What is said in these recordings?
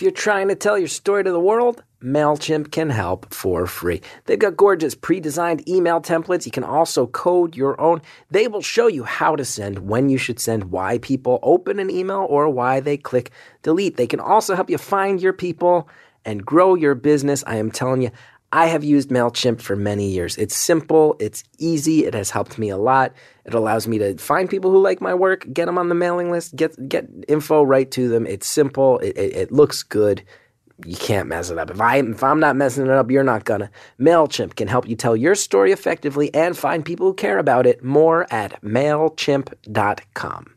If you're trying to tell your story to the world, MailChimp can help for free. They've got gorgeous pre designed email templates. You can also code your own. They will show you how to send, when you should send, why people open an email, or why they click delete. They can also help you find your people and grow your business. I am telling you, I have used MailChimp for many years. It's simple, it's easy, it has helped me a lot. It allows me to find people who like my work, get them on the mailing list, get get info right to them. It's simple, it, it, it looks good. You can't mess it up. If I if I'm not messing it up, you're not gonna. MailChimp can help you tell your story effectively and find people who care about it. More at MailChimp.com.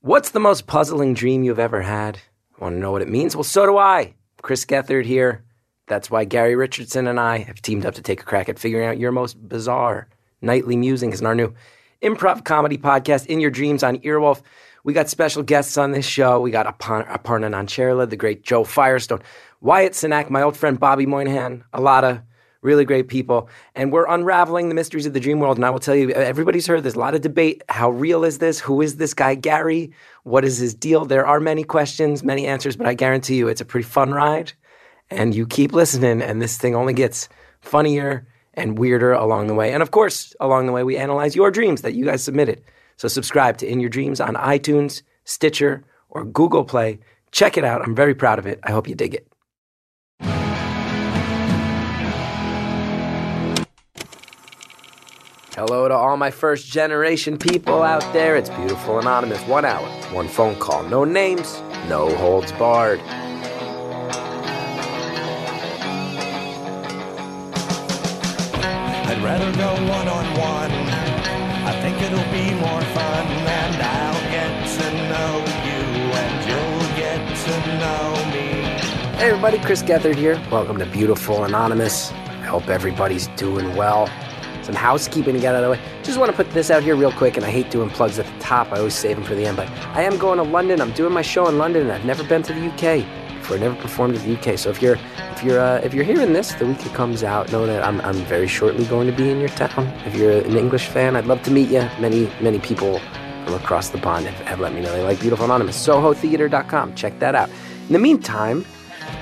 What's the most puzzling dream you've ever had? Want to know what it means? Well, so do I. Chris Gethard here. That's why Gary Richardson and I have teamed up to take a crack at figuring out your most bizarre nightly musings in our new improv comedy podcast, In Your Dreams on Earwolf. We got special guests on this show. We got Aparna Nancherla, the great Joe Firestone, Wyatt Cenac, my old friend Bobby Moynihan, a lot of really great people. And we're unraveling the mysteries of the dream world. And I will tell you, everybody's heard there's a lot of debate. How real is this? Who is this guy, Gary? What is his deal? There are many questions, many answers, but I guarantee you it's a pretty fun ride and you keep listening, and this thing only gets funnier and weirder along the way. And of course, along the way, we analyze your dreams that you guys submitted. So subscribe to In Your Dreams on iTunes, Stitcher, or Google Play. Check it out. I'm very proud of it. I hope you dig it. Hello to all my first generation people out there. It's Beautiful Anonymous. One hour, one phone call, no names, no holds barred. I'd rather go one on one. I think it'll be more fun, and I'll get to know you, and you'll get to know me. Hey everybody, Chris Gethard here. Welcome to Beautiful Anonymous. I hope everybody's doing well. Some housekeeping to get out of the way. Just want to put this out here real quick, and I hate doing plugs at the top. I always save them for the end, but I am going to London. I'm doing my show in London, and I've never been to the UK I never performed in the UK. So if you're if you're uh, if you're hearing this the week it comes out, know that I'm I'm very shortly going to be in your town. If you're an English fan, I'd love to meet you. Many many people from across the pond have, have let me know they like Beautiful Anonymous. SohoTheatre.com. Check that out. In the meantime,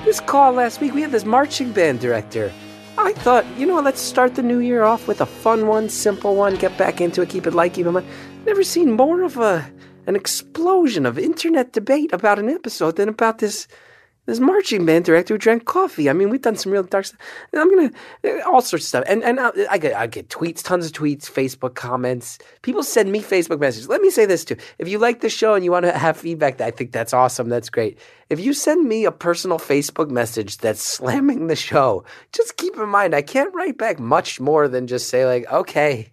this call last week we had this marching band director. I thought, you know, let's start the new year off with a fun one, simple one, get back into it, keep it light, keep it light. Never seen more of a an explosion of internet debate about an episode than about this this marching band director who drank coffee. I mean, we've done some real dark stuff. I'm gonna uh, all sorts of stuff, and and uh, I get I get tweets, tons of tweets, Facebook comments. People send me Facebook messages. Let me say this too: if you like the show and you want to have feedback, I think that's awesome. That's great. If you send me a personal Facebook message that's slamming the show, just keep in mind I can't write back much more than just say like, okay,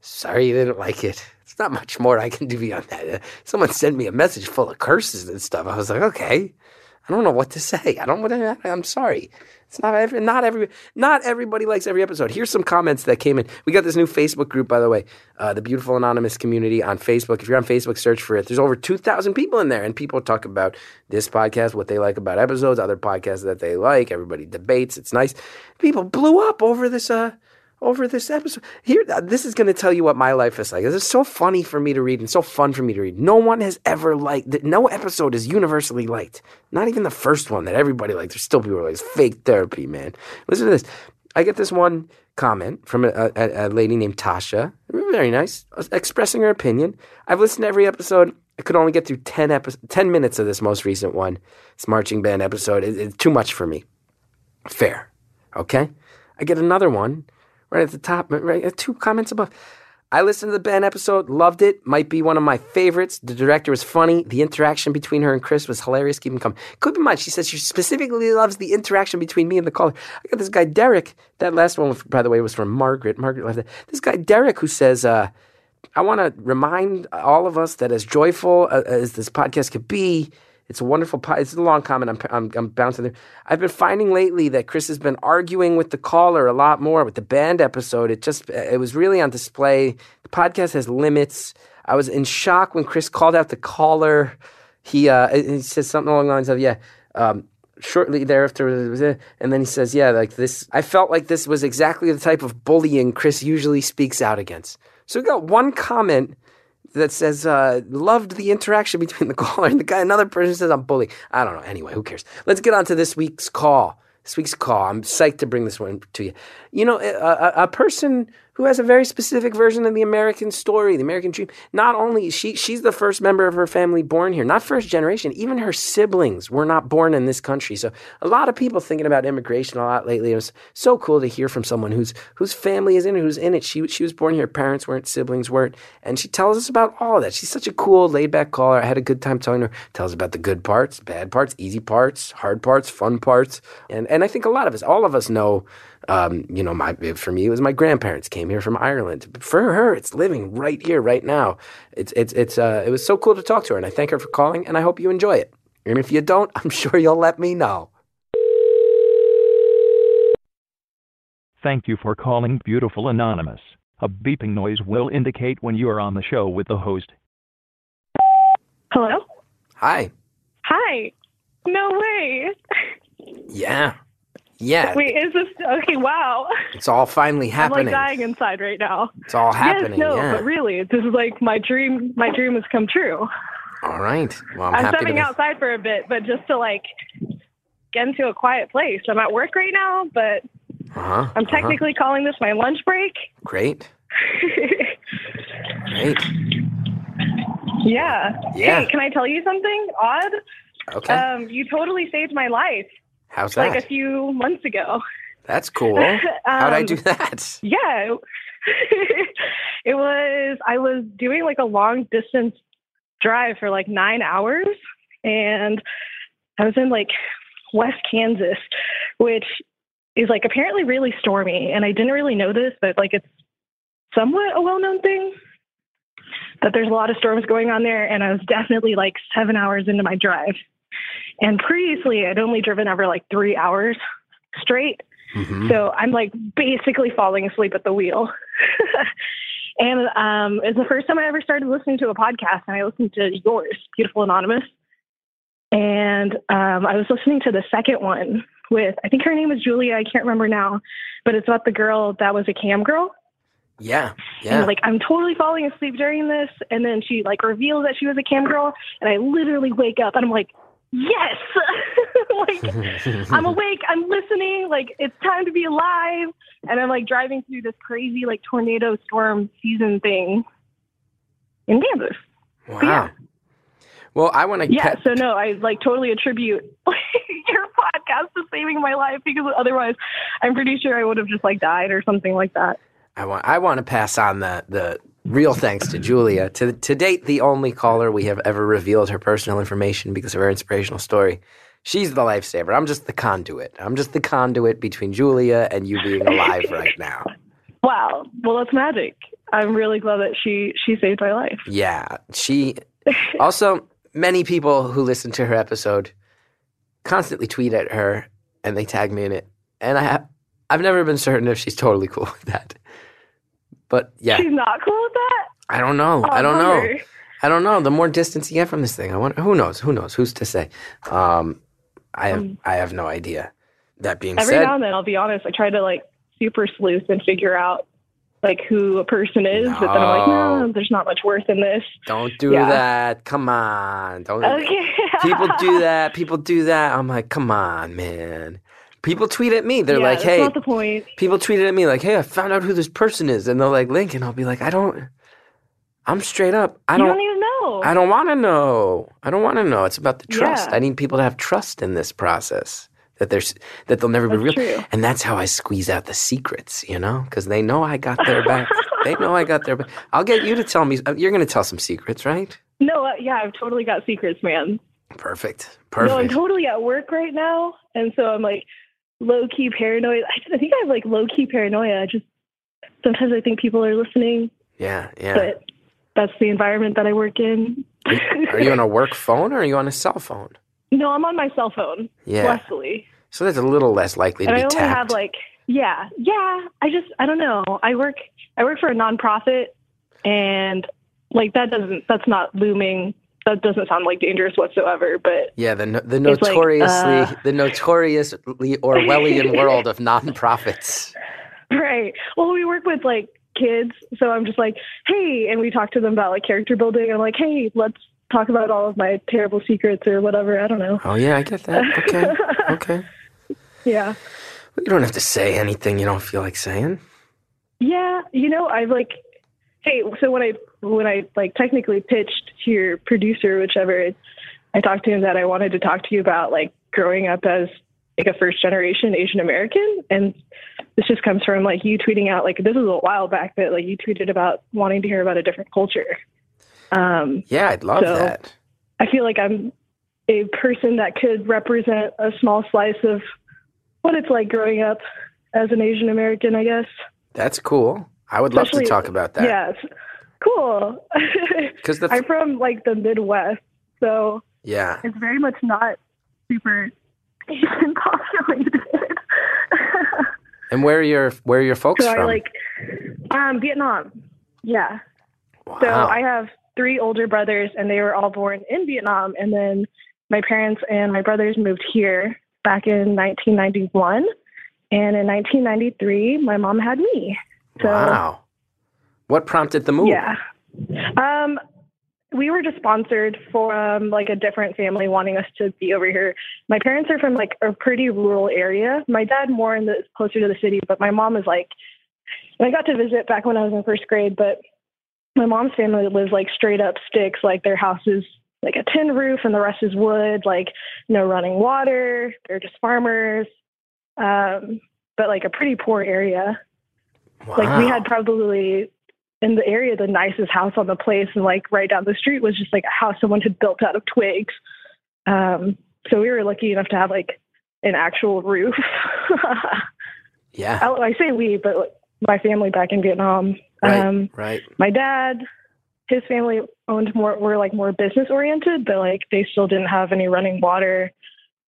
sorry you didn't like it. It's not much more I can do beyond that. Uh, someone sent me a message full of curses and stuff. I was like, okay. I don't know what to say. I don't. I'm sorry. It's not every, not every, not everybody likes every episode. Here's some comments that came in. We got this new Facebook group, by the way, uh, the Beautiful Anonymous Community on Facebook. If you're on Facebook, search for it. There's over 2,000 people in there, and people talk about this podcast, what they like about episodes, other podcasts that they like. Everybody debates. It's nice. People blew up over this. Uh, over this episode. Here, this is going to tell you what my life is like. This is so funny for me to read and so fun for me to read. No one has ever liked. That no episode is universally liked. Not even the first one that everybody liked. There's still people like, it's fake therapy, man. Listen to this. I get this one comment from a, a, a lady named Tasha. Very nice, expressing her opinion. I've listened to every episode. I could only get through 10, epi- 10 minutes of this most recent one, this marching band episode. It, it's too much for me. Fair. Okay? I get another one right at the top, right uh, two comments above. I listened to the Ben episode, loved it. Might be one of my favorites. The director was funny. The interaction between her and Chris was hilarious. Keep him coming. Keep in mind, she says she specifically loves the interaction between me and the caller. I got this guy Derek. That last one, by the way, was from Margaret. Margaret loved it. This guy Derek who says, uh, "I want to remind all of us that as joyful uh, as this podcast could be." It's a wonderful. Po- it's a long comment. I'm, I'm, I'm bouncing there. I've been finding lately that Chris has been arguing with the caller a lot more with the band episode. It just it was really on display. The podcast has limits. I was in shock when Chris called out the caller. He uh, he says something along the lines of yeah. Um, shortly thereafter, and then he says, "Yeah, like this. I felt like this was exactly the type of bullying Chris usually speaks out against." So we got one comment that says uh, loved the interaction between the caller and the guy. Another person says I'm bullying. I don't know. Anyway, who cares? Let's get on to this week's call. This week's call. I'm psyched to bring this one to you. You know, a, a, person who has a very specific version of the American story, the American dream. Not only she she's the first member of her family born here, not first generation. Even her siblings were not born in this country. So a lot of people thinking about immigration a lot lately. It was so cool to hear from someone whose whose family is in it, who's in it. She she was born here. Parents weren't, siblings weren't, and she tells us about all that. She's such a cool, laid back caller. I had a good time telling her. Tells about the good parts, bad parts, easy parts, hard parts, fun parts, and and I think a lot of us, all of us know um, you know, my for me, it was my grandparents came here from Ireland. For her, it's living right here, right now. It's it's it's uh, it was so cool to talk to her, and I thank her for calling, and I hope you enjoy it. And if you don't, I'm sure you'll let me know. Thank you for calling Beautiful Anonymous. A beeping noise will indicate when you are on the show with the host. Hello? Hi. Hi. No way. Yeah. Yeah. Wait, is this okay? Wow. It's all finally happening. I'm like dying inside right now. It's all happening. yes, no, yeah. but really, this is like my dream. My dream has come true. all right. Well, I'm, I'm, happy stepping to. outside for a bit, but just to like get into a quiet place. I'm at work right now, but Uh-huh. I'm uh-huh. technically calling this my lunch break. Great. Great. yeah. Yeah. Hey, can I tell you something odd? Okay. Um, you totally saved my life How's that? like a few months ago. That's cool. How'd I Um, do that? Yeah. it was, I was doing like a long distance drive for like nine hours and I was in like West Kansas, which is like apparently really stormy. And I didn't really know this, but like it's somewhat a well known thing that there's a lot of storms going on there. And I was definitely like seven hours into my drive. And previously, I'd only driven over like three hours straight. Mhm. So I'm like basically falling asleep at the wheel. and um, it's the first time I ever started listening to a podcast, and I listened to yours, Beautiful Anonymous. And um, I was listening to the second one with, I think her name is Julia. I can't remember now, but it's about the girl that was a cam girl. Yeah. Yeah. And like I'm totally falling asleep during this, and then she like reveals that she was a cam girl, and I literally wake up and I'm like, yes, like I'm awake, I'm listening, like it's time to be alive, and I'm like driving through this crazy like tornado storm season thing in Kansas. wow. yeah. Well, I want to. Yeah, so no, I like totally attribute your podcast to saving my life because otherwise, I'm pretty sure I would have just like died or something like that. I want I want to pass on the the real thanks to Julia. To to date, the only caller we have ever revealed her personal information because of her inspirational story. She's the lifesaver. I'm just the conduit. I'm just the conduit between Julia and you being alive right now. Wow, well that's magic. I'm really glad that she she saved my life. Yeah. She also many people who listen to her episode constantly tweet at her and they tag me in it. And I have I've never been certain if she's totally cool with that. But yeah, She's not cool with that. I don't know. Oh, I don't know. I don't know. The more distance you get from this thing, I wonder. Who knows? Who knows? Who's to say? Um, I have. Um, I have no idea. That being Every said, now and then, I'll be honest, I try to like super sleuth and figure out like who a person is, but then I'm like, No. no, there's not much worth in this. don't do Yeah. that. Come on. Don't. Okay. People do that. People do that. I'm like, come on, man. People tweet at me. They're yeah, like, that's hey. not the point. People tweeted at me like, hey, I found out who this person is, and they're like, Link, and I'll be like, I don't. I'm straight up. I don't. don't even know. I don't want to know. I don't want to know. It's about the trust. Yeah. I need people to have trust in this process that there's that they'll never be real. True. And that's how I squeeze out the secrets, you know, because they know I got their back. they know I got their back. I'll get you to tell me. You're going to tell some secrets, right? No, uh, yeah, I've totally got secrets, man. Perfect. Perfect. No, I'm totally at work right now, and so I'm like low key paranoid. I, I think I have like low key paranoia. Just sometimes I think people are listening, yeah, yeah. but that's the environment that I work in. Are you on a work phone or are you on a cell phone? no, I'm on my cell phone, Yeah. luckily. So that's a little less likely to and be I only tapped. have like yeah, yeah. I just I don't know. I work I work for a nonprofit, and like that doesn't that's not looming. That doesn't sound like dangerous whatsoever. But yeah, the the It's like, notoriously uh, the notoriously Orwellian world of nonprofits. right, well, we work with like kids. So I'm just like, hey, and we talk to them about like character building. I'm like, hey, let's talk about all of my terrible secrets or whatever. I don't know. Oh yeah, I get that. Okay, okay. Yeah. You don't have to say anything you don't feel like saying. Yeah, you know, I've like, hey, so when I when I like technically pitched to your producer, whichever, I talked to him that I wanted to talk to you about like growing up as like a first generation Asian American, and this just comes from like you tweeting out like this is a while back that like you tweeted about wanting to hear about a different culture. Um, Yeah, I'd love So- that. I feel like I'm a person that could represent a small slice of what it's like growing up as an Asian American, I guess. That's cool. I would love to talk about that. Yes. Cool. Because I'm from like the Midwest, so yeah, it's very much not super Asian populated. and where are your where are your folks so I from? like um Vietnam. Yeah. wow. So I have three older brothers, and they were all born in Vietnam. And then my parents and my brothers moved here back in 1991. And in 1993, my mom had me. So, wow. What prompted the move? Yeah. Um, we were just sponsored from like a different family wanting us to be over here. My parents are from like a pretty rural area. My dad more in the closer to the city, but my mom is like. And I got to visit back when I was in first grade, but my mom's family lives like straight up sticks. Like their house is like a tin roof and the rest is wood. Like no running water. They're just farmers. Um, but like a pretty poor area. Wow. Like we had probably in the area the nicest house on the place, and like right down the street was just like a house someone had built out of twigs. Um, so we were lucky enough to have like an actual roof. yeah. I, I say we, but like, my family back in Vietnam. Right. Um, right. my dad, his family owned more were like more business oriented, but like they still didn't have any running water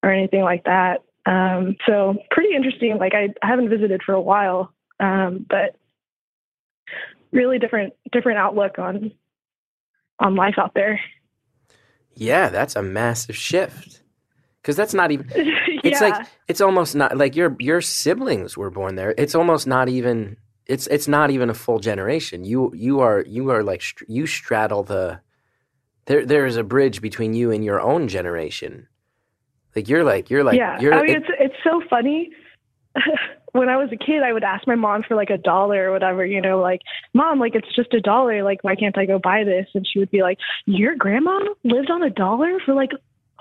or anything like that. Um, so pretty interesting. Like I, I haven't visited for a while, um, but really different different outlook on on life out there. Yeah, that's a massive shift. Because that's not even. It's yeah, like it's almost not like your your siblings were born there. It's almost not even. It's it's not even a full generation. You you are you are like you straddle the. There there is a bridge between you and your own generation. Like you're like you're like yeah. you're. I mean, it- it's it's so funny. when I was a kid, I would ask my mom for like a dollar or whatever, you know, like, mom, like, it's just a dollar. Like, why can't I go buy this? And she would be like, your grandma lived on a dollar for like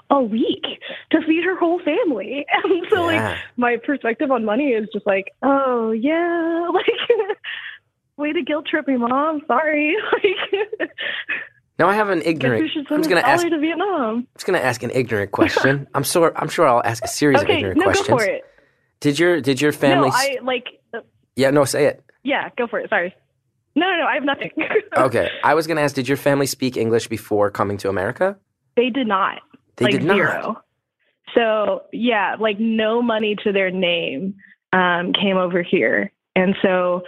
a week to feed her whole family. And so, like, my perspective on money is just like, oh, yeah, like, way to guilt trip me, mom. Sorry. Like, Now I have an ignorant. I'm just gonna dollar ask. to Vietnam. I'm just gonna ask an ignorant question. I'm sure. I'm sure I'll ask a series of Okay, ignorant no, questions. go for it. Did your Did your family? No, I, like, uh, yeah. No. Say it. yeah, go for it. Sorry. No, no, no, I have nothing. Okay. I was gonna ask. Did your family speak English before coming to America? They did not. They like did not. zero. So yeah, like no money to their name um, came over here, and so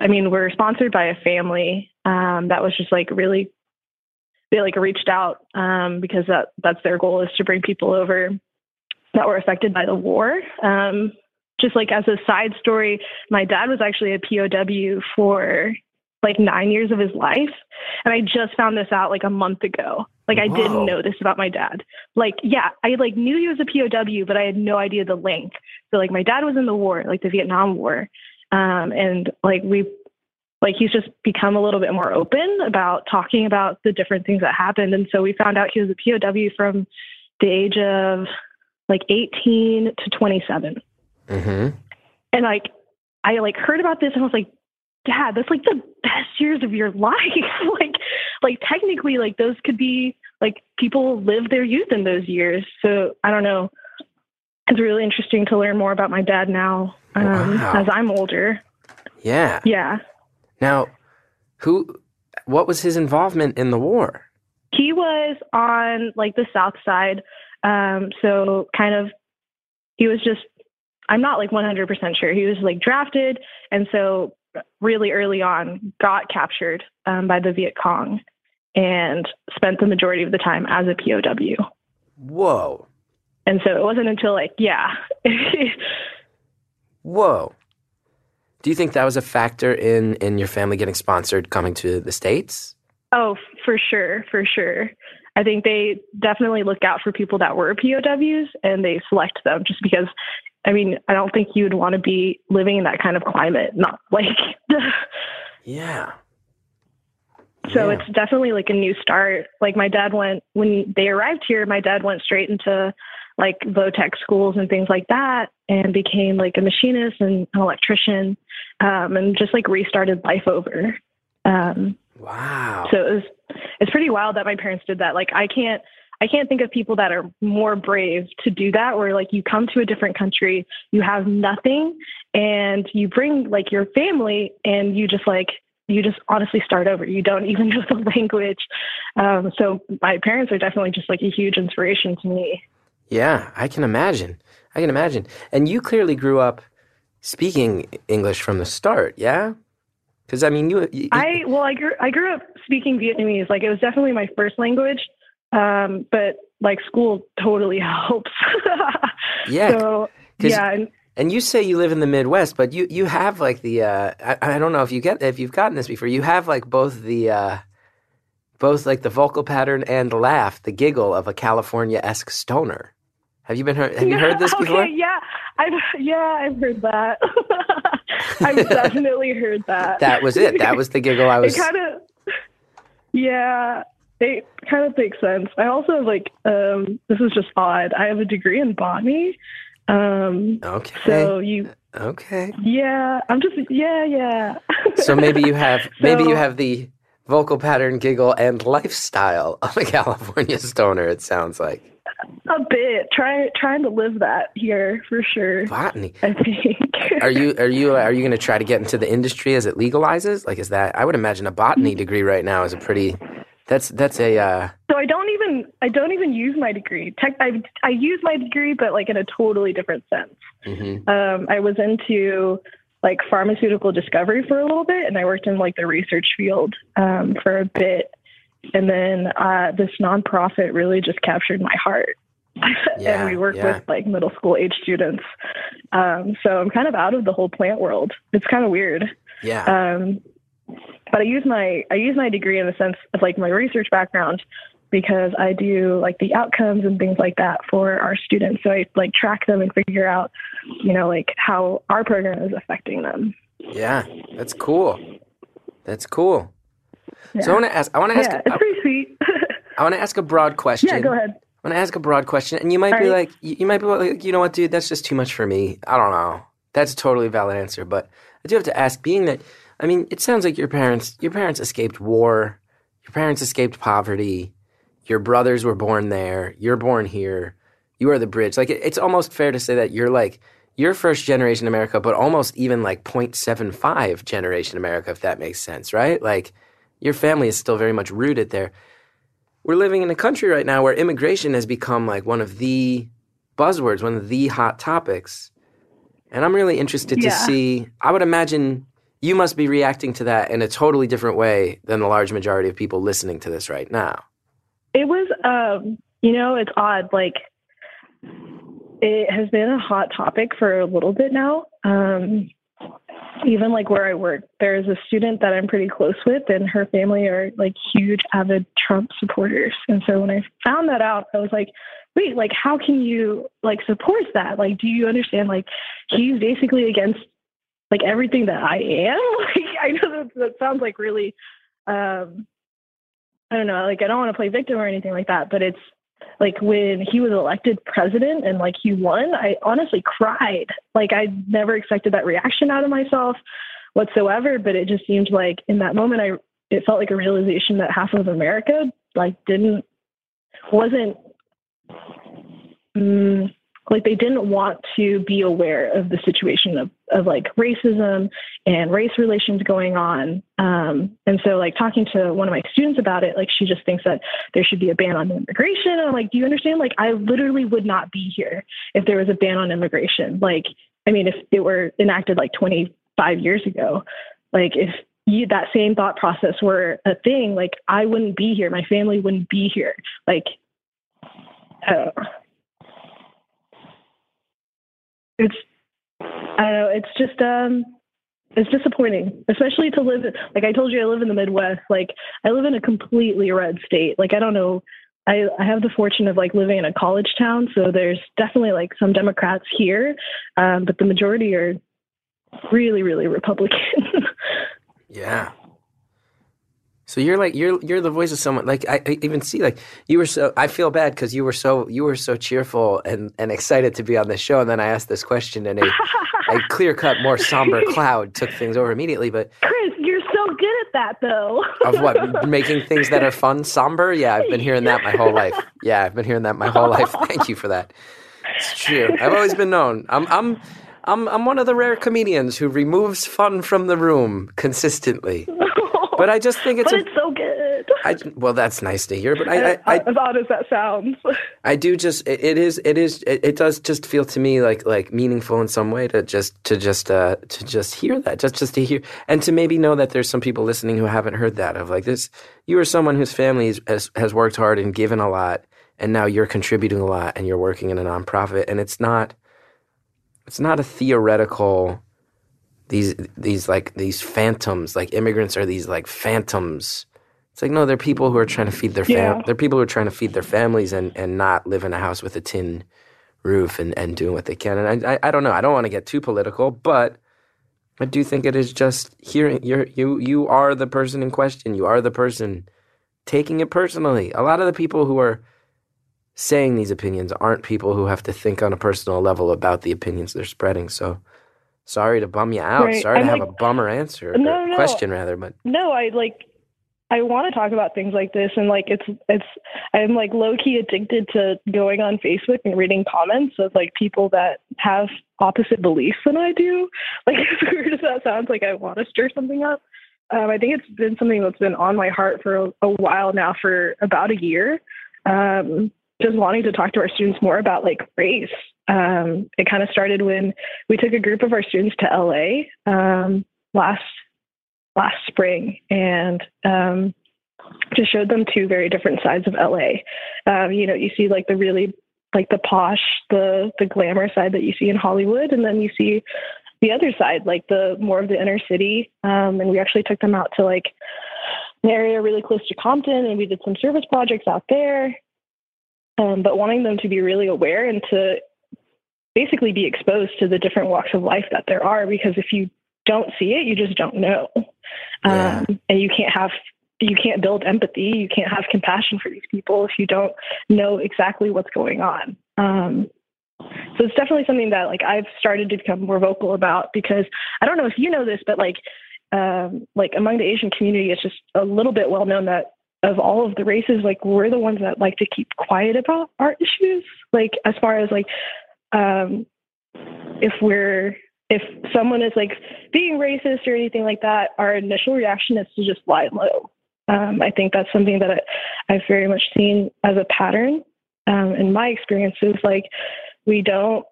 I mean we're sponsored by a family um, that was just like really they like reached out um, because that that's their goal is to bring people over that were affected by the war. Um, just like as a side story, my dad was actually a POW for like nine years of his life, and I just found this out like a month ago. Like I Whoa. didn't know this about my dad like yeah i like knew he was a pow but i had no idea the link so like my dad was in the war like the vietnam war um and like we like he's just become a little bit more open about talking about the different things that happened and so we found out he was a pow from the age of like 18 to 27 Mm-hmm. and like i like heard about this and i was like dad that's like the best years of your life like like technically like those could be like people live their youth in those years so i don't know it's really interesting to learn more about my dad now um, Wow. as i'm older Yeah. yeah Now, who? What was his involvement in the war? he was on like the south side um so kind of he was just i'm not like 100% sure he was like drafted and so really early on got captured um, by the viet cong and spent the majority of the time as a pow Whoa. and so it wasn't until like yeah Whoa. Do you think that was a factor in in your family getting sponsored coming to the states? Oh, for sure, for sure. I think they definitely look out for people that were POWs and they select them just because I mean, I don't think you'd want to be living in that kind of climate, not like Yeah. So Yeah. it's definitely like a new start. Like my dad went when they arrived here, my dad went straight into like Votech schools and things like that and became like a machinist and an electrician um, and just like restarted life over. Um, Wow. so it was it's pretty wild that my parents did that. Like I can't I can't think of people that are more brave to do that where like you come to a different country, you have nothing and you bring like your family and you just like you just honestly start over. You don't even know the language. Um, so my parents are definitely just like a huge inspiration to me. Yeah, I can imagine. I can imagine. And you clearly grew up speaking English from the start, yeah? Because I mean, you. you I well, I grew I grew up speaking Vietnamese. Like it was definitely my first language, um, but like school totally helps. yeah, so yeah, and and you say you live in the Midwest, but you you have like the. Uh, I, I don't know if you get if you've gotten this before. You have like both the. Uh, both like the vocal pattern and laugh, the giggle of a California esque stoner. Have you been heard? Have you heard this okay, before? Yeah, I've yeah, I've heard that. I've definitely heard that. That was it. That was the giggle I was. It kind of, yeah, it kind of makes sense. I also have like, um, this is just odd. I have a degree in botany. Um, okay. so you, okay. yeah, I'm just, yeah, yeah. So maybe you have maybe you have the vocal pattern, giggle, and lifestyle of a California stoner. It sounds like a bit trying trying to live that here for sure. botany. I think. Are you are you are you going to try to get into the industry as it legalizes? Like, is that? I would imagine a botany degree right now is a pretty. That's that's a. Uh, So I don't even I don't even use my degree. Tech, I I use my degree, but like in a totally different sense. mhm. Um, I was into like pharmaceutical discovery for a little bit, and I worked in like the research field um, for a bit, and then uh, this nonprofit really just captured my heart. Yeah, and we work yeah. with like middle school age students. Um, so I'm kind of out of the whole plant world. It's kind of weird. Yeah. Um, but I use my I use my degree in the sense of like my research background because I do like the outcomes and things like that for our students. So I like track them and figure out, you know, like how our program is affecting them. yeah. That's cool. That's cool. Yeah, So I want to ask. I want to ask. yeah it's pretty sweet. I want to ask a broad question. yeah, go ahead. I want to ask a broad question, and you might All be right. like, you, you might be like, you know what, dude, that's just too much for me. I don't know. That's a totally valid answer, but I do have to ask. Being that, I mean, it sounds like your parents, your parents escaped war, your parents escaped poverty, your brothers were born there, you're born here, you are the bridge. Like, it, it's almost fair to say that you're like you're first generation America, but almost even like 0.75 generation America, if that makes sense, right? Like, your family is still very much rooted there we're living in a country right now where immigration has become like one of the buzzwords, one of the hot topics. And I'm really interested to see, I would imagine you must be reacting to that in a totally different way than the large majority of people listening to this right now. It was, um, you know, it's odd. Like, it has been a hot topic for a little bit now. Um, even like where I work, there's a student that I'm pretty close with, and her family are like huge, avid Trump supporters. And so when I found that out, I was like, wait, like, how can you like support that? Like, do you understand? Like, he's basically against like everything that I am. Like, I know that, that sounds like really, um, I don't know, like I don't want to play victim or anything like that, but it's like when he was elected president and like he won, I honestly cried. Like I never expected that reaction out of myself whatsoever, but it just seemed like in that moment I it felt like a realization that half of America like didn't wasn't mm, like they didn't want to be aware of the situation of, of like racism and race relations going on. Um, and so like talking to one of my students about it, like she just thinks that there should be a ban on immigration. And I'm like, do you understand? Like I literally would not be here if there was a ban on immigration. Like, I mean, if it were enacted like 25 years ago, like if you, that same thought process were a thing, like I wouldn't be here. My family wouldn't be here. Like, I. It's, I don't know. It's just, um, it's disappointing, especially to live like I told you I live in the Midwest. Like I live in a completely red state. Like I don't know I, I have the fortune of like living in a college town, so there's definitely like some Democrats here, um, but the majority are really, really Republican. yeah. So you're like you're you're the voice of someone like I, I even see like you were so I feel bad because you were so you were so cheerful and and excited to be on this show. And then I asked this question and a, a clear cut more somber cloud took things over immediately but Chris you're so good at that though. Of what? Making things that are fun somber? Yeah I've been hearing that my whole life. Yeah I've been hearing that my whole life. Thank you for that. It's true. I've always been known. I'm I'm I'm I'm one of the rare comedians who removes fun from the room consistently but I just think it's. But a, it's so good. I, well, that's nice to hear, but I, I, I as odd as that sounds, I do just it, it is it is it, it, does just feel to me like like meaningful in some way to just to just uh to just hear that just just to hear and to maybe know that there's some people listening who haven't heard that of like this. You are someone whose family has has worked hard and given a lot, and now you're contributing a lot, and you're working in a nonprofit, and it's not it's not a theoretical these these like these phantoms like immigrants are these like phantoms. It's like no they're people who are trying to feed their fam yeah. they're people who are trying to feed their families and and not live in a house with a tin roof and and doing what they can. And i i, I don't know. I don't want to get too political but i do think it is just hearing you you you are the person in question. You are the person taking it personally. A lot of the people who are saying these opinions aren't people who have to think on a personal level about the opinions they're spreading. So sorry to bum you out. Right. Sorry I'm to like, have a bummer answer no, no, question rather, but no, I like I want to talk about things like this and like it's it's I'm like low key addicted to going on Facebook and reading comments of like people that have opposite beliefs than I do. Like as weird as that sounds, like I want to stir something up. Um, I think it's been something that's been on my heart for a, a while now, for about a year. Um, just wanting to talk to our students more about like race um, it kind of started when we took a group of our students to LA um, last last spring and um, just showed them two very different sides of LA. Um, you know, you see like the really like the posh, the the glamour side that you see in Hollywood, and then you see the other side, like the more of the inner city. Um, and we actually took them out to like an area really close to Compton, and we did some service projects out there. Um, but wanting them to be really aware and to basically be exposed to the different walks of life that there are because if you don't see it you just don't know yeah. um, and you can't have you can't build empathy you can't have compassion for these people if you don't know exactly what's going on um, so it's definitely something that like i've started to become more vocal about because i don't know if you know this but like um, like among the asian community it's just a little bit well known that of all of the races like we're the ones that like to keep quiet about our issues like as far as like um, if we're if someone is like being racist or anything like that, our initial reaction is to just lie low. Um, I think that's something that I, have very much seen as a pattern um, in my experiences. Like we don't,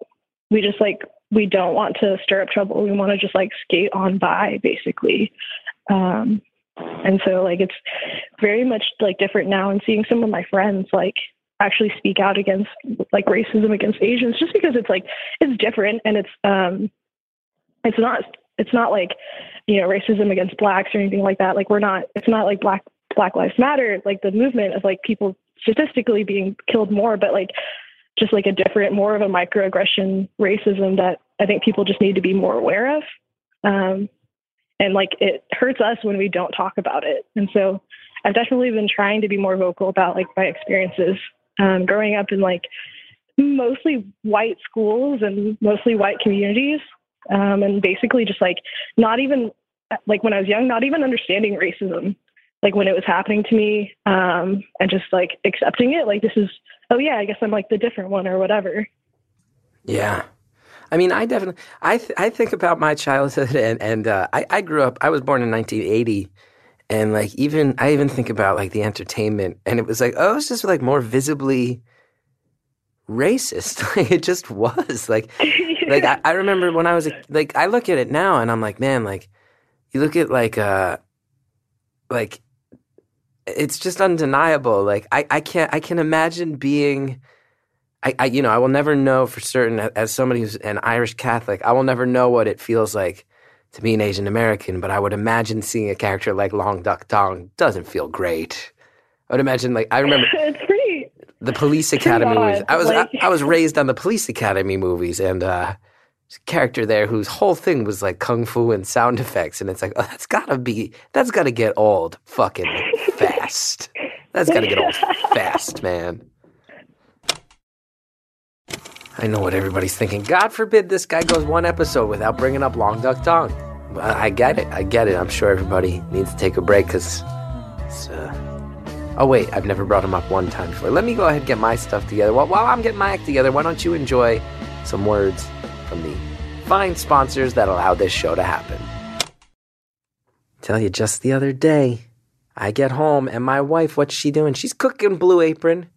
we just like we don't want to stir up trouble. We want to just like skate on by, basically. Um, and so like it's very much like different now. And seeing some of my friends like actually speak out against like racism against Asians just because it's like it's different and it's um it's not it's not like you know racism against blacks or anything like that. Like we're not it's not like black black lives matter like the movement of like people statistically being killed more but like just like a different more of a microaggression racism that i think people just need to be more aware of. Um and like it hurts us when we don't talk about it. And so i've definitely been trying to be more vocal about like my experiences um, growing up in like mostly white schools and mostly white communities um, and basically just like not even like when i was young not even understanding racism like when it was happening to me um, and just like accepting it like this is oh yeah i guess i'm like the different one or whatever. Yeah. I mean, I definitely, I, th- I think about my childhood and, and uh, I, I grew up, I was born in 1980 and like even I even think about like the entertainment, and it was like oh, it's just like more visibly racist. like it just was like like I, I, remember when I was a, like I look at it now and I'm like man like you look at like uh like it's just undeniable. Like I I can't I can imagine being. I, I, you know, I will never know for certain as somebody who's an Irish Catholic, I will never know what it feels like to be an Asian American, but I would imagine seeing a character like Long Duck Dong doesn't feel great. I would imagine like I remember it's pretty. the Police Academy movies. I was like- I, I was raised on the Police Academy movies, and uh, there's a character there whose whole thing was like kung fu and sound effects, and it's like, oh, that's gotta be that's gotta get old fucking fast. That's gotta get old fast, man. I know what everybody's thinking. God forbid this guy goes one episode without bringing up Long Duck Dong. I get it. I get it. I'm sure everybody needs to take a break because it's. Uh... Oh wait, I've never brought him up one time before. Let me go ahead and get my stuff together. While I'm getting my act together, why don't you enjoy some words from the fine sponsors that allow this show to happen? Tell you, just the other day, I get home and my wife, what's she doing? She's cooking Blue Apron.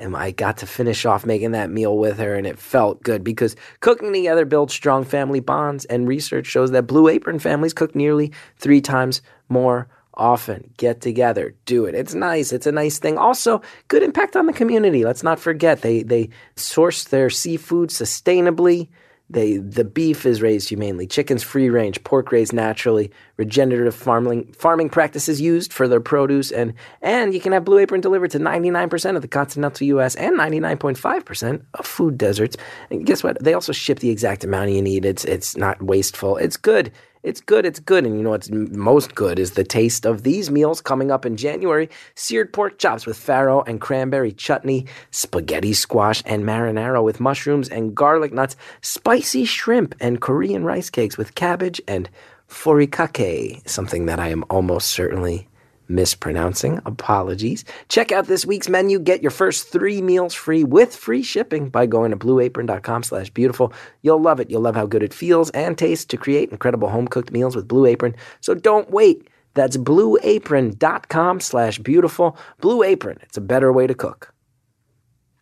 And I got to finish off making that meal with her, and it felt good because cooking together builds strong family bonds. And research shows that Blue Apron families cook nearly three times more often. Get together, do it. It's nice. It's a nice thing. Also, good impact on the community. Let's not forget they they source their seafood sustainably. They the beef is raised humanely, chicken's free range, pork raised naturally, regenerative farming farming practices used for their produce, and and you can have Blue Apron delivered to 99% of the continental U.S. and 99.5% of food deserts. And guess what? They also ship the exact amount you need. It's it's not wasteful. It's good. It's good, it's good. And you know what's most good is the taste of these meals coming up in January. Seared pork chops with farro and cranberry chutney, spaghetti squash and marinara with mushrooms and garlic nuts, spicy shrimp and Korean rice cakes with cabbage and furikake, something that I am almost certainly mispronouncing. Apologies. Check out this week's menu. Get your first three meals free with free shipping by going to blueapron.com slash beautiful. You'll love it. You'll love how good it feels and tastes to create incredible home cooked meals with Blue Apron. So don't wait. That's blueapron.com slash beautiful. Blue Apron. It's a better way to cook.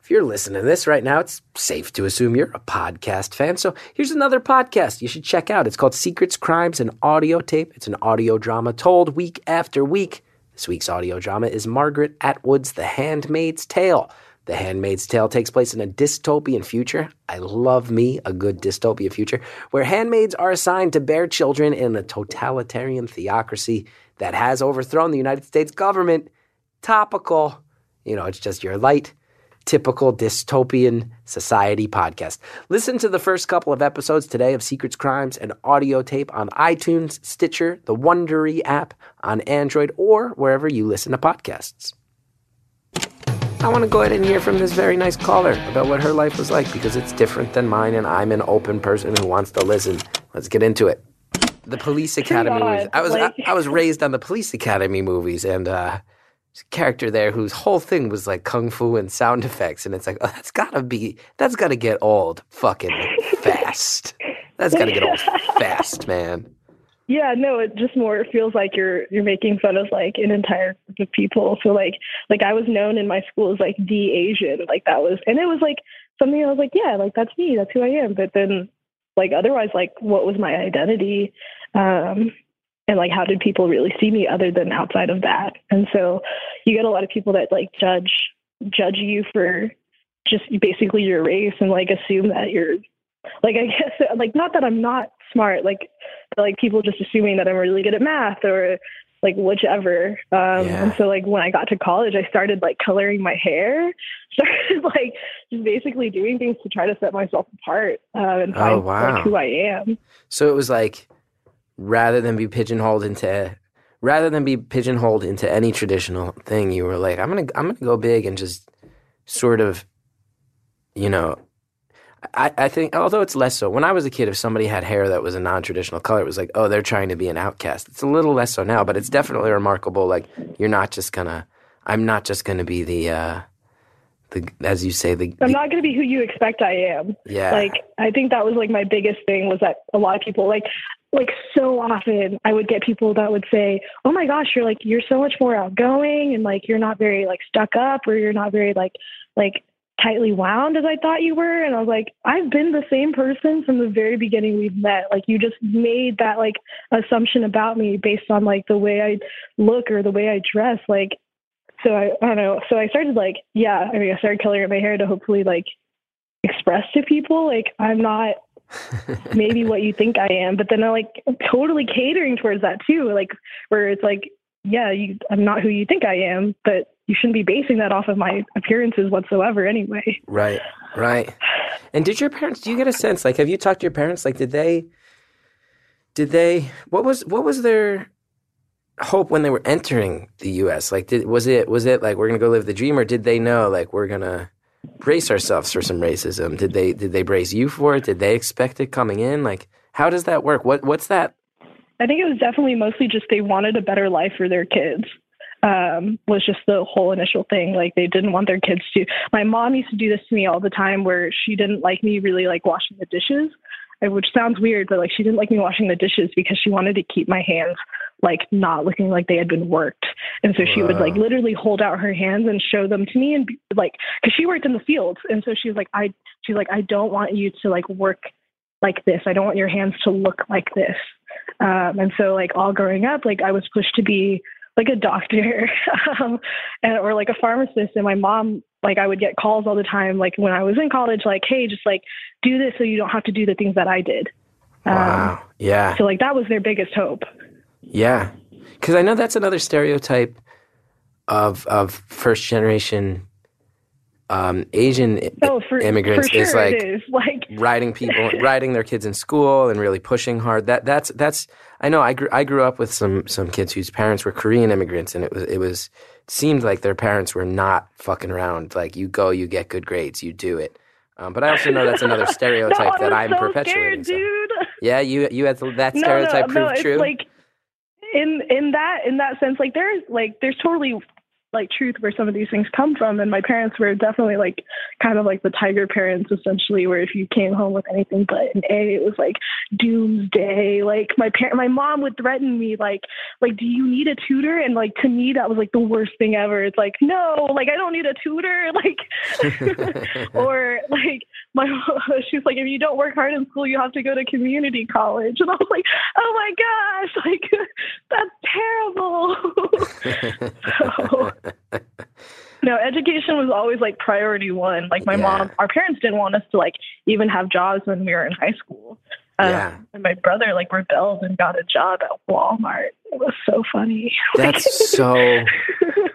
If you're listening to this right now, it's safe to assume you're a podcast fan. So here's another podcast you should check out. It's called Secrets, Crimes, and Audiotape. It's an audio drama told week after week. This week's audio drama is Margaret Atwood's The Handmaid's Tale. The Handmaid's Tale takes place in a dystopian future. I love me a good dystopia future where handmaids are assigned to bear children in a totalitarian theocracy that has overthrown the United States government. Topical. You know, it's just your light, typical dystopian society podcast. Listen to the first couple of episodes today of Secrets, Crimes, and Audiotape on iTunes, Stitcher, the Wondery app on Android, or wherever you listen to podcasts. I want to go ahead and hear from this very nice caller about what her life was like because it's different than mine, and I'm an open person who wants to listen. Let's get into it. The Police Academy movies. I was like- I, I was raised on the Police Academy movies, and uh, character there whose whole thing was like kung fu and sound effects, and it's like, oh, that's gotta be, that's gotta get old fucking fast. That's gotta get old fast, man. Yeah, no, it just more feels like you're you're making fun of like an entire group of people. So like like I was known in my school as like the Asian, like that was, and it was like something I was like, yeah, like that's me, that's who I am. But then like otherwise, like what was my identity, um, and like how did people really see me other than outside of that? And so you get a lot of people that like judge judge you for just basically your race and like assume that you're like I guess like not that I'm not smart, like but, like people just assuming that I'm really good at math or like whichever. Um Yeah. and so like when I got to college I started like coloring my hair. Started like just basically doing things to try to set myself apart uh, and Oh, find wow. like who I am. So it was like, rather than be pigeonholed into, rather than be pigeonholed into any traditional thing, you were like, I'm gonna, I'm gonna go big and just sort of, you know, I, I think although it's less so when I was a kid, if somebody had hair that was a non-traditional color, it was like, oh, they're trying to be an outcast. It's a little less so now, but it's definitely remarkable. Like you're not just gonna, I'm not just gonna be the, uh, the as you say, the, I'm not going to be who you expect I am. yeah, like i think that was like my biggest thing was that a lot of people like like so often i would get people that would say oh my gosh you're like you're so much more outgoing and like you're not very like stuck up or you're not very like like tightly wound as i thought you were. And i was like i've been the same person from the very beginning we've met. Like you just made that like assumption about me based on like the way i look or the way i dress. Like so I, I don't know. So i started like yeah i mean i started coloring my hair to hopefully like express to people. Like i'm not maybe what you think I am, but then I'm like totally catering towards that too. Like where it's like, yeah, you, I'm not who you think I am, but you shouldn't be basing that off of my appearances whatsoever anyway. Right, right. And did your parents? Do you get a sense? Like, have you talked to your parents? Like, did they? Did they? What was what was their hope when they were entering the U.S.? Like, did was it was it like we're gonna go live the dream, or did they know like we're gonna brace ourselves for some racism? Did they did they brace you for it? Did they expect it coming in? Like, how does that work? What what's that? I think it was definitely mostly just they wanted a better life for their kids. Um, was just the whole initial thing. Like they didn't want their kids to. My mom used to do this to me all the time, where she didn't like me really like washing the dishes, which sounds weird, but like she didn't like me washing the dishes because she wanted to keep my hands like not looking like they had been worked. And so she would like literally hold out her hands and show them to me and be, like cuz she worked in the fields and so she was like I she's like I don't want you to like work like this. I don't want your hands to look like this. Um and so like all growing up like I was pushed to be like a doctor um, and, or like a pharmacist and my mom like I would get calls all the time like when I was in college like hey just like do this so you don't have to do the things that I did. Um, Yeah. so like that was their biggest hope. Yeah, because I know that's another stereotype of of first generation um, Asian i- Oh, for immigrants for sure is like is. Like riding people, riding their kids in school, and really pushing hard. That that's that's. I know. I grew I grew up with some some kids whose parents were Korean immigrants, and it was it was seemed like their parents were not fucking around. Like you go, you get good grades, you do it. Um, but I also know that's another stereotype no, that I'm so perpetuating. Scared, so- Yeah, you you had that stereotype no, proved no, it's true. Like in in that in that sense, like there's like there's totally like truth where some of these things come from. And my parents were definitely like kind of like the tiger parents essentially where if you came home with anything but an A it was like doomsday. Like my parent my mom would threaten me like like do you need a tutor? And like to me that was like the worst thing ever. It's like no like I don't need a tutor. Like or like my she's like if you don't work hard in school you have to go to community college. And I was like oh my gosh like that's terrible. So no education was always like priority one like my Yeah. mom our parents didn't want us to like even have jobs when we were in high school um, Yeah. and my brother like rebelled and got a job at walmart it was so funny That's so.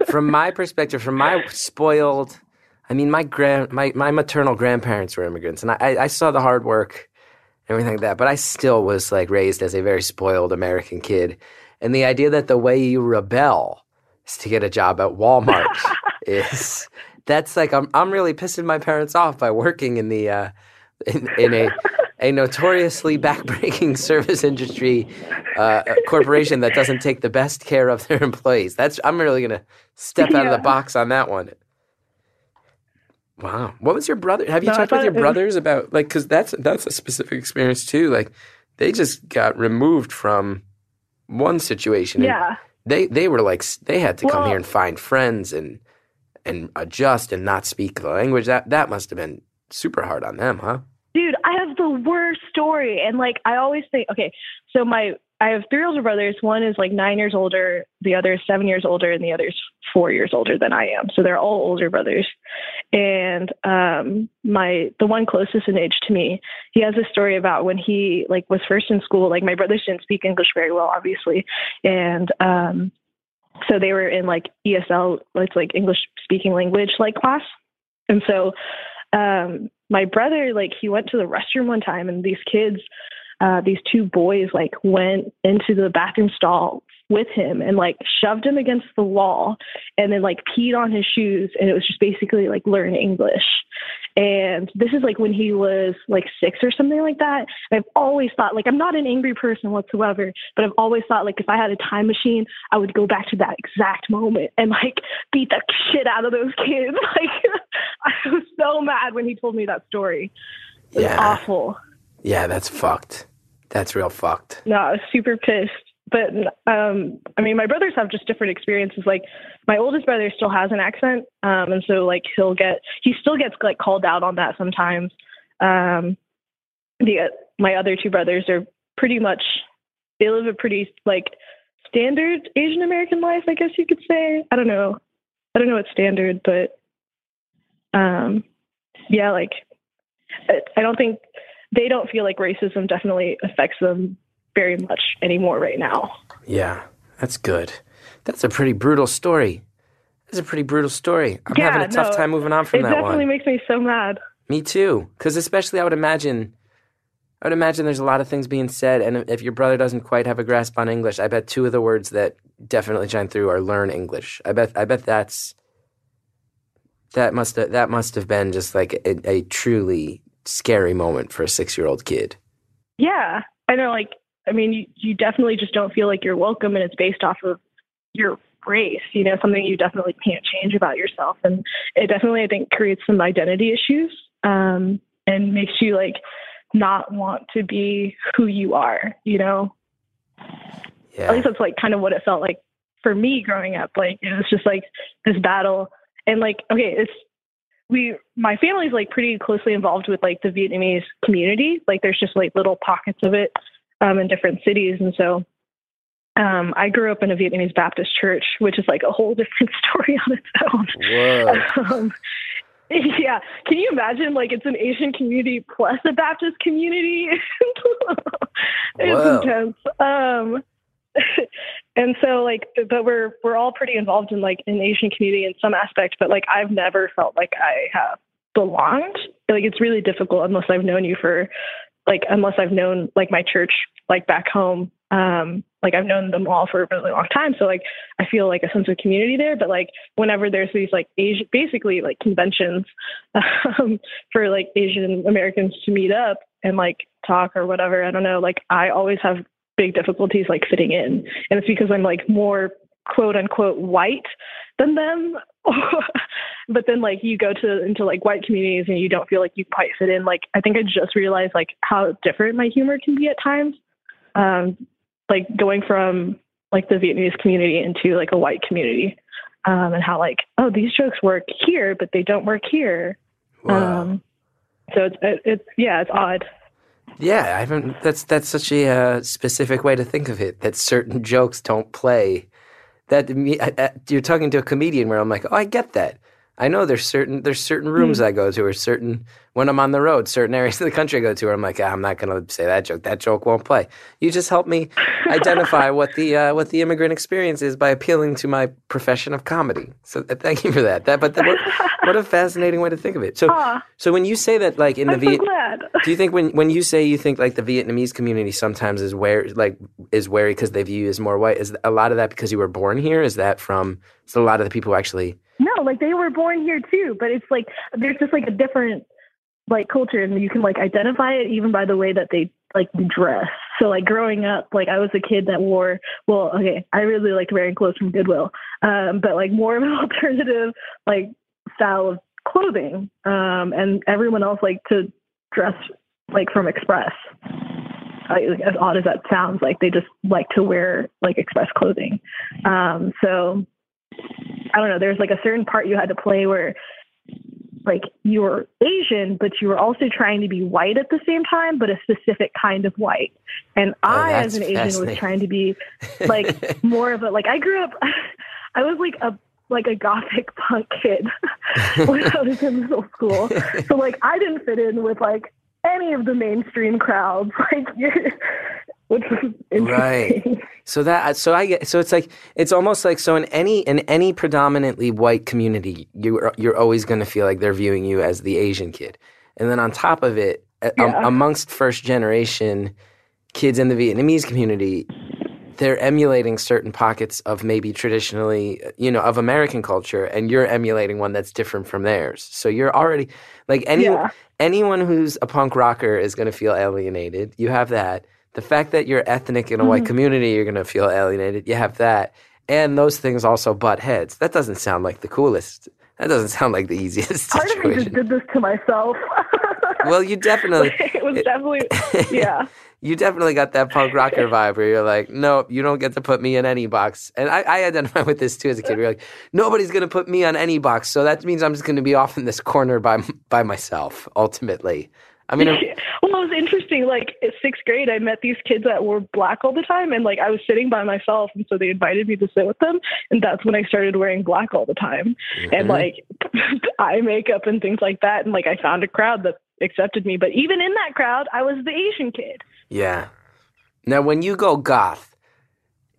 From my perspective, from my spoiled, I mean, my grand, my, my maternal grandparents were immigrants, and I, I, saw the hard work, everything like that. But I still was like raised as a very spoiled American kid, and the idea that the way you rebel to get a job at Walmart is that's like I'm I'm really pissing my parents off by working in the uh, in, in a a notoriously backbreaking service industry uh, corporation that doesn't take the best care of their employees. That's I'm really gonna step out of the box on that one. Wow, what was your brother? Have you No, talked with your it was- brothers about like because that's that's a specific experience too. Like they just got removed from one situation. yeah they they were like they had to come here and find friends and and adjust and not speak the language. That that must have been super hard on them, huh? Dude, I have the worst story. And like, I always think, okay, so my, I have three older brothers. One is like nine years older, the other is seven years older, and the other's four years older than I am. So they're all older brothers. And um, my, the one closest in age to me, he has a story about when he like was first in school. Like my brothers didn't speak English very well, obviously, and um, so they were in like ESL, it's like English speaking language like class, and so um my brother like he went to the restroom one time and these kids uh these two boys like went into the bathroom stall with him and like shoved him against the wall and then like peed on his shoes and it was just basically like learn english. And this is like when he was like six or something like that. And i've always thought like i'm not an angry person whatsoever but i've always thought like if i had a time machine i would go back to that exact moment and like beat the shit out of those kids. Like i was so mad when he told me that story. It was Yeah. awful. Yeah, that's fucked. That's real fucked. no, I was super pissed. But um, I mean, my brothers have just different experiences. Like my oldest brother still has an accent, um, and so like he'll get he still gets like called out on that sometimes. Um, the my other two brothers are pretty much they live a pretty like standard Asian American life, I guess you could say. I don't know, I don't know what's standard, but um, yeah, like I don't think they don't feel like racism definitely affects them very much anymore right now. Yeah, that's good. That's a pretty brutal story. That's a pretty brutal story. I'm Yeah, having a tough no, time moving on from that one. it definitely makes me so mad. Me too. Because especially, I would imagine, I would imagine there's a lot of things being said, and if your brother doesn't quite have a grasp on English, I bet two of the words that definitely shine through are learn English. I bet, I bet that's that must have, that must have been just like a, a truly scary moment for a six year old kid. Yeah, I know. Like, I mean, you, you definitely just don't feel like you're welcome, and it's based off of your race. You know, something you definitely can't change about yourself, and it definitely, I think, creates some identity issues, um, and makes you like not want to be who you are. You know, Yeah, at least that's like kind of what it felt like for me growing up. Like it was just like this battle, and like okay, it's we my family's like pretty closely involved with like the Vietnamese community. Like there's just like little pockets of it um, in different cities, and so um, I grew up in a Vietnamese Baptist church, which is like a whole different story on its own. Um, yeah, can you imagine? Like it's an Asian community plus a Baptist community. it's Whoa. intense. Um, and so like, but we're we're all pretty involved in like an Asian community in some aspect. But like, I've never felt like I have belonged. Like it's really difficult unless I've known you for like unless I've known like my church like back home. Um, like I've known them all for a really long time. So like I feel like a sense of community there. But like whenever there's these like Asian, basically like conventions um, for like Asian Americans to meet up and like talk or whatever, I don't know. Like I always have big difficulties like fitting in, and it's because I'm like more quote unquote white than them. but then like you go to into like white communities and you don't feel like you quite fit in. Like I think I just realized like how different my humor can be at times. Um, like going from like the Vietnamese community into like a white community, um, and how like oh these jokes work here but they don't work here. Wow. Um, so it's it, it's yeah it's odd. Yeah, I haven't. That's that's such a uh, specific way to think of it. That certain jokes don't play. That I, I, you're talking to a comedian where I'm like, oh, I get that. I know there's certain there's certain rooms I go to, or certain when I'm on the road, certain areas of the country I go to, where I'm like, ah, I'm not going to say that joke. That joke won't play. You just help me identify what the uh, what the immigrant experience is by appealing to my profession of comedy. So uh, thank you for that. That, but the, what, what a fascinating way to think of it. So, Aw. so when you say that, like in the I'm so Viet, do you think when when you say you think like the Vietnamese community sometimes is where like is wary because they view you as more white? Is a lot of that because you were born here? Is that from so a lot of the people who actually? No, like they were born here too, but it's like there's just like a different like culture, and you can like identify it even by the way that they like dress. So like growing up, like I was a kid that wore well, okay, I really liked wearing clothes from Goodwill, um, but like more of an alternative like style of clothing, um, and everyone else like to dress like from Express. Like, as odd as that sounds, like they just like to wear like Express clothing. Um, so I don't know, there's like a certain part you had to play where like you were Asian, but you were also trying to be white at the same time, but a specific kind of white. And oh, I, as an Asian, was trying to be like more of a like I grew up. I was like a like a gothic punk kid when I was in middle school. So like I didn't fit in with like any of the mainstream crowds, like which was interesting. So that so I get so it's like it's almost like so in any in any predominantly white community you are, you're always going to feel like they're viewing you as the Asian kid, and then on top of it, am- amongst first generation kids in the Vietnamese community, they're emulating certain pockets of maybe traditionally you know of American culture, and you're emulating one that's different from theirs. So you're already like any Yeah. anyone who's a punk rocker is going to feel alienated. You have that. The fact that you're ethnic in a Mm-hmm. white community, you're going to feel alienated. You have that. And those things also butt heads. That doesn't sound like the coolest. That doesn't sound like the easiest Part of me just did this to myself. Well, you definitely, it was definitely yeah. you definitely got that punk rocker vibe where you're like, nope, you don't get to put me in any box. And I, I identify with this too as a kid. We're like, nobody's going to put me on any box. So that means I'm just going to be off in this corner by, by myself, ultimately. I mean, well, it was interesting. Like in sixth grade, I met these kids that wore black all the time, and like I was sitting by myself, and so they invited me to sit with them, and that's when I started wearing black all the time, and Mhm. like eye makeup and things like that, and like I found a crowd that accepted me. But even in that crowd, I was the Asian kid. Yeah. Now, when you go goth,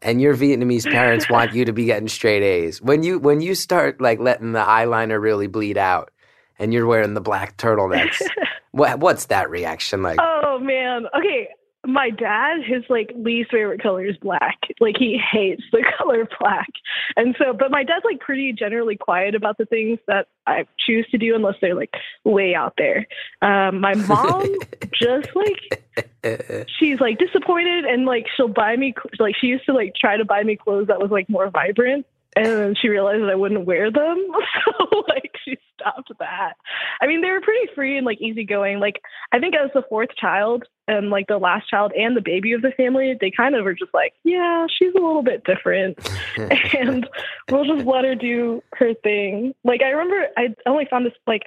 and your Vietnamese parents want you to be getting straight A's, when you when you start like letting the eyeliner really bleed out, and you're wearing the black turtlenecks, what what's that reaction like? Oh man. Okay. My dad, his like least favorite color is black. Like he hates the color black. And so but my dad's like pretty generally quiet about the things that I choose to do unless they're like way out there. Um my mom just like she's like disappointed and like she'll buy me like she used to like try to buy me clothes that was like more vibrant and then she realized that I wouldn't wear them. So like she stopped that. I mean, they were pretty free and like easygoing. Like I think as the fourth child and like the last child and the baby of the family, they kind of were just like, yeah, she's a little bit different, and we'll just let her do her thing. Like I remember, I only found this like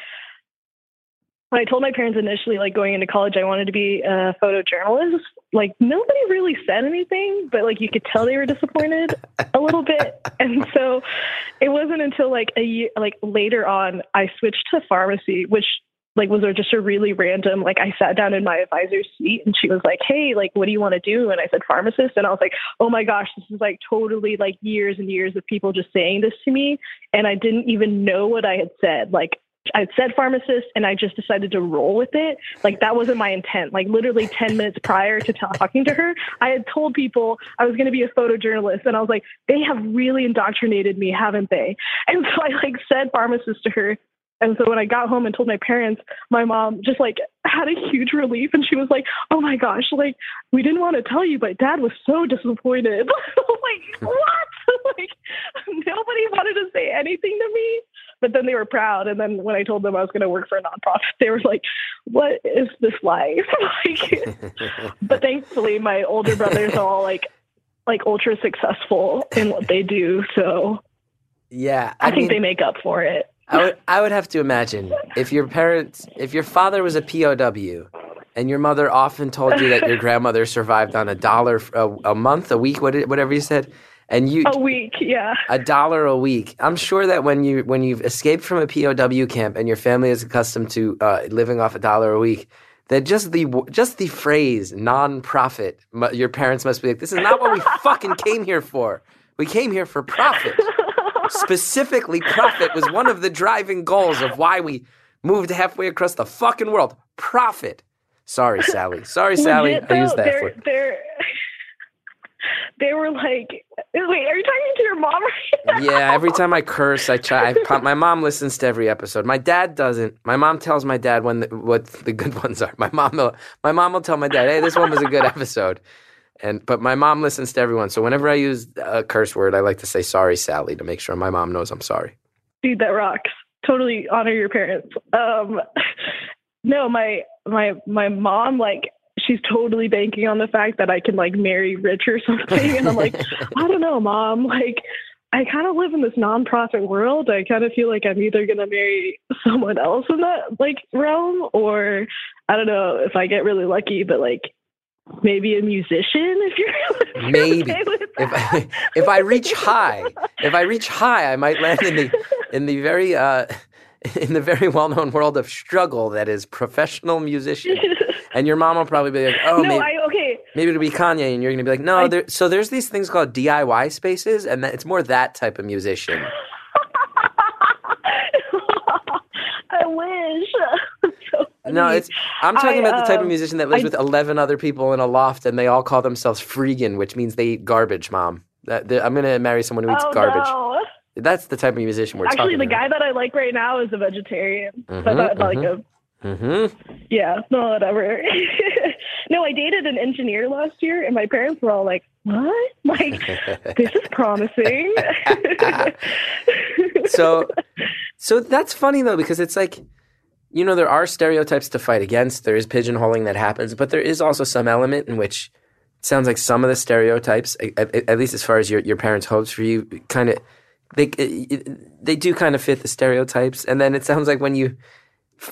when I told my parents initially, like going into college, I wanted to be a photojournalist. Like nobody really said anything, but like you could tell they were disappointed a little bit. And so it wasn't until like a year, like later on, I switched to pharmacy, which like was just a really random. Like I sat down in my advisor's seat, and she was like, "Hey, like what do you want to do?" And I said pharmacist, and I was like, "Oh my gosh, this is like totally like years and years of people just saying this to me, and I didn't even know what I had said. Like I said pharmacist and I just decided to roll with it. Like that wasn't my intent. Like literally 10 minutes prior to talking to her, I had told people I was going to be a photojournalist and I was like, they have really indoctrinated me, haven't they? And so I like said pharmacist to her. And so when I got home and told my parents, my mom just like had a huge relief and she was like, Oh my gosh, like we didn't want to tell you, but dad was so disappointed. like, what? like nobody wanted to say anything to me but then they were proud. And then when I told them I was going to work for a nonprofit, they were like, "What is this life?" like, but thankfully, my older brothers are all like, like ultra successful in what they do. So yeah, I, I think mean, they make up for it. I would, I would have to imagine if your parents, if your father was a POW, and your mother often told you that your grandmother survived on a dollar a, a month, a week, whatever you said and you a week, yeah, a dollar a week. I'm sure that when you when you've escaped from a POW camp and your family is accustomed to uh, living off a dollar a week, that just the just the phrase non-profit, your parents must be like, this is not what we fucking came here for. We came here for profit. Specifically, profit was one of the driving goals of why we moved halfway across the fucking world. Profit. Sorry, Sally. Sorry, Sally. Legit, I used that for. They're, were like, "Wait, are you talking to your mom right now?" Yeah, every time I curse, I try. I, my mom listens to every episode. My dad doesn't. My mom tells my dad when the, what the good ones are. My mom, will, my mom will tell my dad, "Hey, this one was a good episode." And but my mom listens to everyone. So whenever I use a curse word, I like to say "Sorry, Sally" to make sure my mom knows I'm sorry. Dude, that rocks. Totally honor your parents. Um, no, my my my mom like she's totally banking on the fact that I can like marry rich or something. And I'm like, I don't know, mom. Like, I kind of live in this nonprofit world. I kind of feel like I'm either going to marry someone else in that like realm or I don't know if I get really lucky, but like maybe a musician if you're, if maybe okay if I, if I reach high, if I reach high, I might land in the in the very uh in the very well-known world of struggle that is professional musician. And your mom will probably be like, "Oh, no, maybe, I, okay. maybe it'll be Kanye," and you're gonna be like, "No." I, there, so there's these things called DIY spaces, and that, it's more that type of musician. I wish. so no, it's. I'm talking I, about the type of um, musician that lives with 11 other people in a loft, and they all call themselves freegan, which means they eat garbage. Mom, that, I'm gonna marry someone who eats oh, garbage. No. That's the type of musician we're Actually, talking about. Actually, the guy that I like right now is a vegetarian. so Mhm, that's like a Mm-hmm. yeah, no, whatever. no, I dated an engineer last year, and my parents were all like, "What? Like, this is promising." so so that's funny though because it's like you know there are stereotypes to fight against there is pigeonholing that happens but there is also some element in which it sounds like some of the stereotypes at, at- at least as far as your, your parents hopes for you kind of they they do kind of fit the stereotypes and then it sounds like when you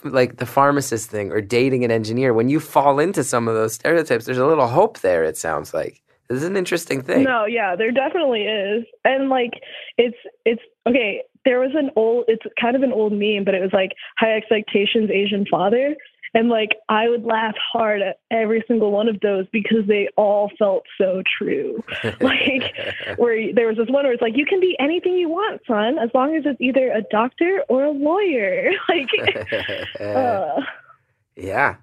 like the pharmacist thing or dating an engineer when you fall into some of those stereotypes there's a little hope there it sounds like this is an interesting thing No, yeah, there definitely is. And like it's it's okay, there was an old it's kind of an old meme, but it was like high expectations Asian father. And like I would laugh hard at every single one of those because they all felt so true. like where there was this one where it's like you can be anything you want, son, as long as it's either a doctor or a lawyer. like uh, yeah.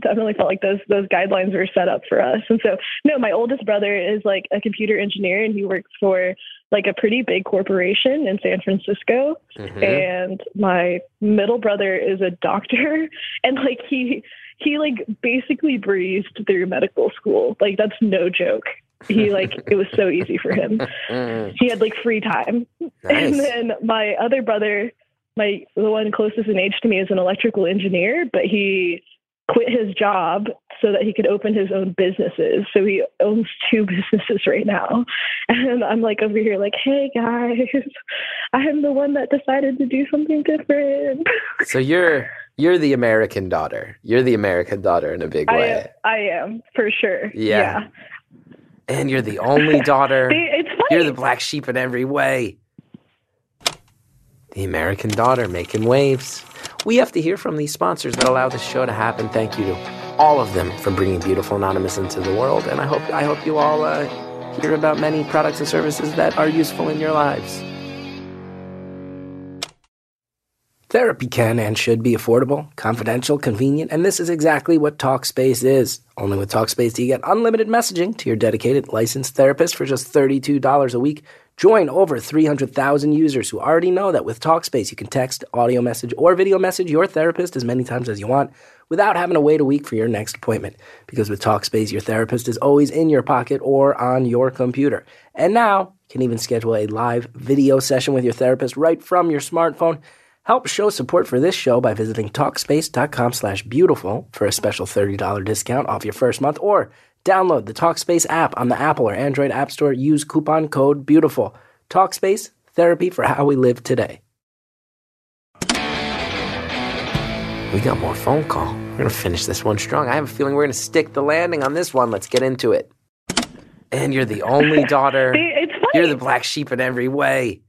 definitely felt like those those guidelines were set up for us. And so no, my oldest brother is like a computer engineer and he works for like a pretty big corporation in San Francisco. Mhm. And my middle brother is a doctor and like he he like basically breezed through medical school. Like that's no joke. He like it was so easy for him. He had like free time. And then my other brother, my the one closest in age to me, is an electrical engineer, but he quit his job so that he could open his own businesses. So he owns two businesses right now. And I'm like over here, like, hey guys, I'm the one that decided to do something different. So you're you're the American daughter. You're the American daughter in a big I way. am, I am for sure. Yeah. And you're the only daughter. It's funny. You're the black sheep in every way. The American daughter making waves. We have to hear from these sponsors that allow this show to happen. Thank you to all of them for bringing Beautiful Anonymous into the world. And I hope I hope you all uh, hear about many products and services that are useful in your lives. Therapy can and should be affordable, confidential, convenient, and this is exactly what Talkspace is. Only with Talkspace do you get unlimited messaging to your dedicated licensed therapist for just $32 a week. Join over 300,000 users who already know that with Talkspace you can text, audio message, or video message your therapist as many times as you want without having to wait a week for your next appointment. Because with Talkspace, your therapist is always in your pocket or on your computer. And now, you can even schedule a live video session with your therapist right from your smartphone. Help show support for this show by visiting Talkspace.com slash beautiful for a special $30 discount off your first month or download the Talkspace app on the Apple or Android App Store. Use coupon code beautiful. Talkspace, therapy for how we live today. We got more phone call. We're going to finish this one strong. I have a feeling we're going to stick the landing on this one. Let's get into it. And you're the only daughter. They- it's funny. You're the black sheep in every way.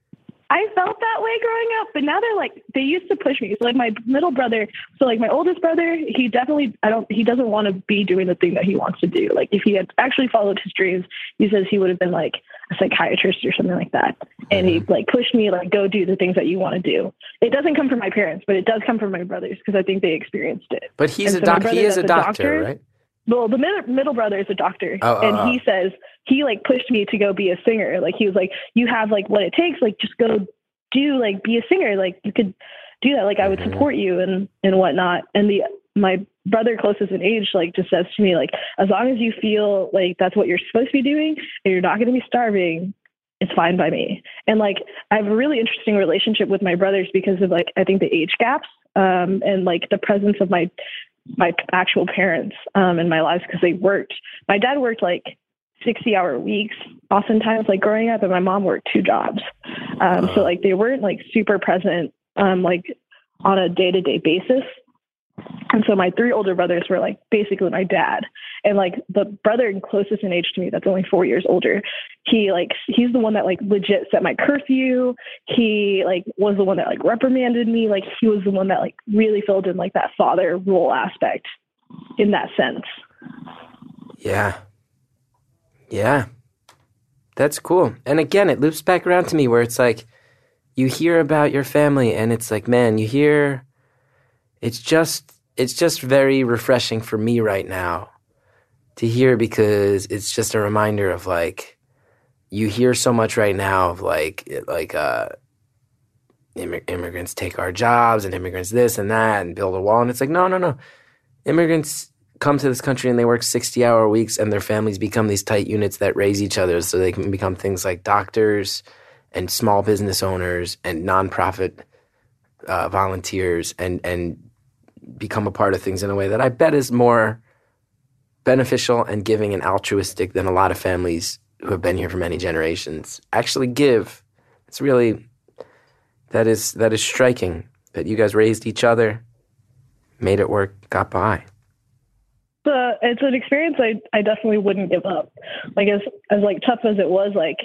I felt that way growing up, but now they're like they used to push me. So like my middle brother, so like my oldest brother, he definitely I don't he doesn't want to be doing the thing that he wants to do. Like if he had actually followed his dreams, he says he would have been like a psychiatrist or something like that. And he mm-hmm. like pushed me like go do the things that you want to do. It doesn't come from my parents, but it does come from my brothers because I think they experienced it. But he's And a so doc. He is a that's a doctor, doctor, right? Well, the middle, middle brother is a doctor, Oh, oh, and oh. he says he like pushed me to go be a singer. Like he was like, "You have like what it takes. Like just go do like be a singer. Like you could do that. Like I would Mhm. support you and and whatnot." And the my brother closest in age like just says to me like, "As long as you feel like that's what you're supposed to be doing, and you're not going to be starving." It's fine by me. And like I have a really interesting relationship with my brothers because of like I think the age gaps um, and like the presence of my my actual parents um, in my lives because they worked. My dad worked like 60 hour weeks, oftentimes, like growing up, and my mom worked two jobs. Um, so, like, they weren't like super present, um, like on a day to day basis. And so, my three older brothers were like basically my dad. And like the brother closest in age to me, that's only four years older, he like, he's the one that like legit set my curfew. He like was the one that like reprimanded me. Like, he was the one that like really filled in like that father role aspect in that sense. Yeah. Yeah. That's cool. And again, it loops back around to me where it's like you hear about your family and it's like, man, you hear it's just it's just very refreshing for me right now to hear because it's just a reminder of like you hear so much right now of like like uh immig- immigrants take our jobs and immigrants this and that and build a wall and it's like no no no. Immigrants come to this country and they work 60 hour weeks and their families become these tight units that raise each other so they can become things like doctors and small business owners and nonprofit uh, volunteers and and become a part of things in a way that I bet is more beneficial and giving and altruistic than a lot of families who have been here for many generations actually give. It's really that is that is striking that you guys raised each other, made it work, got by. it's an experience I I definitely wouldn't give up. Like as as like tough as it was, like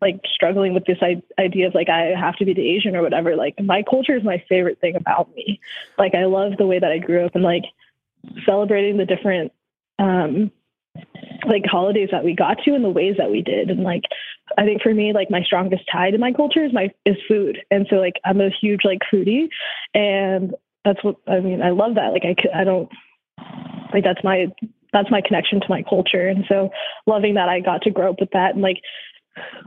like struggling with this idea of like I have to be the Asian or whatever. Like my culture is my favorite thing about me. Like I love the way that I grew up and like celebrating the different um, like holidays that we got to and the ways that we did. And like, I think for me, like my strongest tie to my culture is my is food. And so like I'm a huge like foodie, and that's what I mean. I love that. Like I I don't like that's my that's my connection to my culture. And so loving that I got to grow up with that and like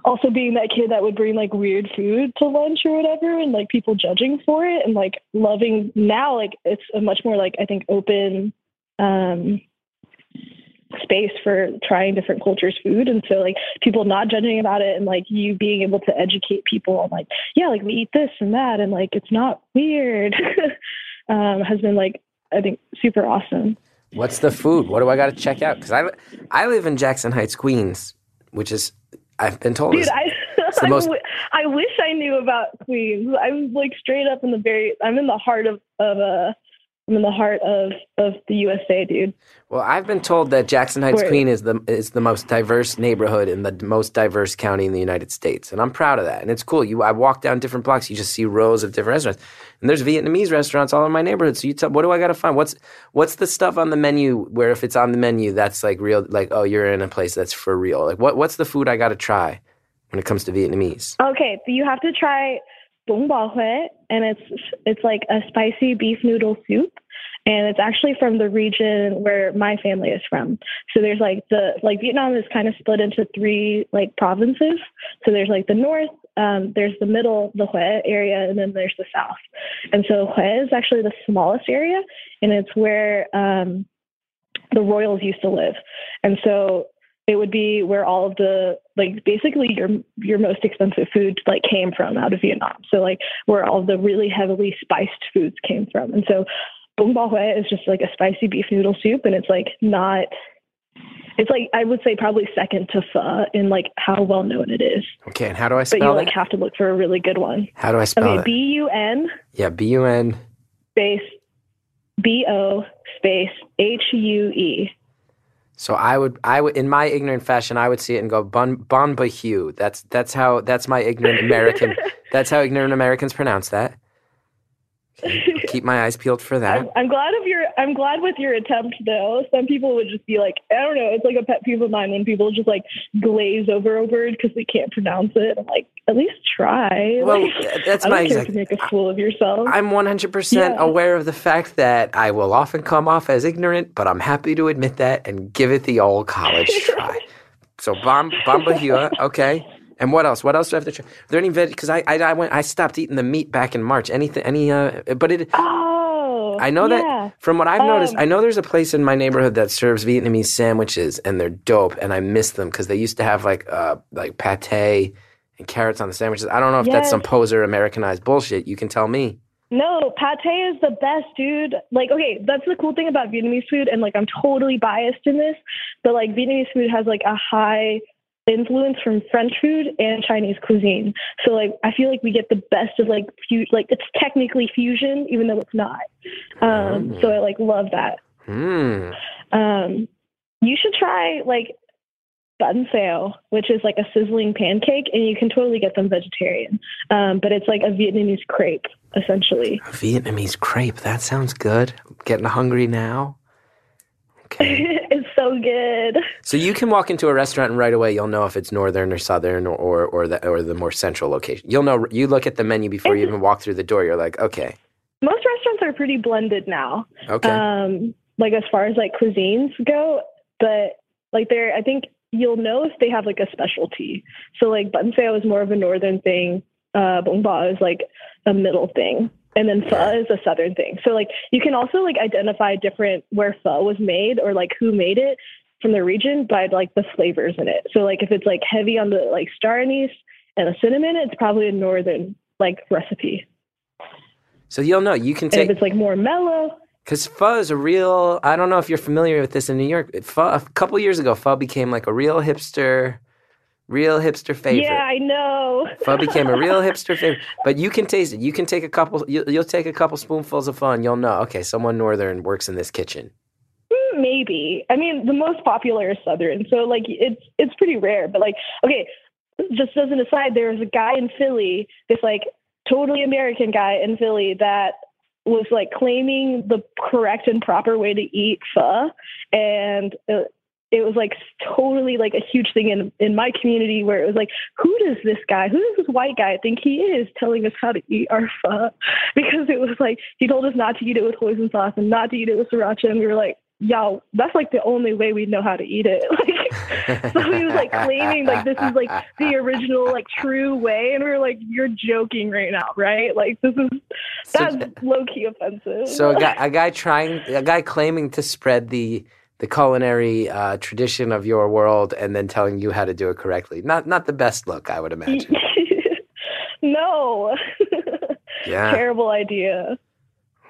also being that kid that would bring like weird food to lunch or whatever and like people judging for it and like loving now like it's a much more like I think open um space for trying different cultures food and so like people not judging about it and like you being able to educate people on like yeah like we eat this and that and like it's not weird um has been like I think super awesome. What's the food? What do I got to check out? Because I I live in Jackson Heights, Queens, which is I've been told. Dude, is, I, the most- I wish I knew about Queens. I'm like straight up in the very. I'm in the heart of of uh, I'm in the heart of of the USA, dude. well, I've been told that Jackson Heights, Where- Queen is the is the most diverse neighborhood in the most diverse county in the United States, and I'm proud of that. And it's cool. You, I walk down different blocks, you just see rows of different restaurants, and there's Vietnamese restaurants all in my neighborhood. So you tell, what do I got to find? What's what's the stuff on the menu where if it's on the menu, that's like real, like oh, you're in a place that's for real. Like what what's the food I got to try when it comes to Vietnamese? Okay, so you have to try bún bò Huế, and it's it's like a spicy beef noodle soup, and it's actually from the region where my family is from. So there's like the like Vietnam is kind of split into three like provinces. So there's like the north, um, there's the middle, the Hue area, and then there's the south. And so Hue is actually the smallest area, and it's where um, the royals used to live. And so it would be where all of the like basically your your most expensive food like came from out of Vietnam. So like where all the really heavily spiced foods came from. And so bún bò Huế is just like a spicy beef noodle soup and it's like not it's like I would say probably second to pho in like how well known it is. Okay, and how do I spell it? But you like have to look for a really good one. how do I spell Okay, it? B U N yeah, B U N. space B O space H U E. So I would, I would, in my ignorant fashion, I would see it and go bon bon Hue. That's that's how that's my ignorant American. that's how ignorant Americans pronounce that. Okay, Keep my eyes peeled for that. I'm, I'm glad of your. I'm glad with your attempt though. Some people would just be like, I don't know. It's like a pet peeve of mine when people just like glaze over a word because they can't pronounce it. I'm like, at least try. Well, Like, that's I my exact. to make a fool of yourself. I'm 100% aware of the fact that I will often come off as ignorant, but I'm happy to admit that and give it the old college try. So bomb bomba Hue, okay. And what else? What else do I have to try? Are there any veg? Because I, I I went I stopped eating the meat back in March. Anything? Any? Uh, but it. oh, I know yeah. that from what I've noticed, Um, I know there's a place in my neighborhood that serves Vietnamese sandwiches, and they're dope. And I miss them because they used to have like uh like pate and carrots on the sandwiches. I don't know if that's some poser Americanized bullshit. You can tell me. No, pate is the best, dude. Like, okay, that's the cool thing about Vietnamese food, and like, I'm totally biased in this, but like, Vietnamese food has like a high influence from French food and Chinese cuisine. So like, I feel like we get the best of like, fu- like it's technically fusion, even though it's not. Um, so I like love that. Hmm. Um, you should try like bánh xèo, which is like a sizzling pancake, and you can totally get them vegetarian. Um, but it's like a Vietnamese crepe, essentially. A Vietnamese crepe. That sounds good. I'm getting hungry now. Okay. it's so good. so you can walk into a restaurant and right away you'll know if it's northern or southern or or, or the or the more central location. You'll know. You look at the menu before you even walk through the door. You're like, okay, Most restaurants are pretty blended now. okay. Um, like as far as like cuisines go, but like they're I think you'll know if they have like a specialty. So like bun is more of a northern thing. Uh, bún bò is like a middle thing. And then pho is a southern thing. So like you can also like identify different where pho was made or like who made it from the region by like the flavors in it. So like if it's like heavy on the like star anise and the cinnamon, it's probably a northern like recipe. so you'll know. You can And if it's like more mellow, because pho is a real. I don't know if you're familiar with this in New York. Pho, a couple years ago, pho became like a real hipster, real hipster favorite. yeah, I know. Pho became a real hipster favorite, but you can taste it. You can take a couple. You, you'll take a couple spoonfuls of pho, and you'll know. Okay, someone northern works in this kitchen. Mm, Maybe. I mean, the most popular is Southern, so like it's it's pretty rare. But like, okay, just as an aside, there was a guy in Philly, this like totally American guy in Philly that was like claiming the correct and proper way to eat pho, and it, it was like totally like a huge thing in in my community where it was like, who does this guy, who does this white guy think he is, telling us how to eat our pho? Because it was like he told us not to eat it with hoisin sauce and not to eat it with sriracha, and we were like, y'all, that's like the only way we know how to eat it. Like, so he was like claiming like this is like the original like true way, and we were like, you're joking right now, right? Like this is that's So- low key offensive. So a guy, a guy trying, a guy claiming to spread the the culinary uh, tradition of your world, and then telling you how to do it correctly. Not not the best look, I would imagine. no, Yeah. terrible idea.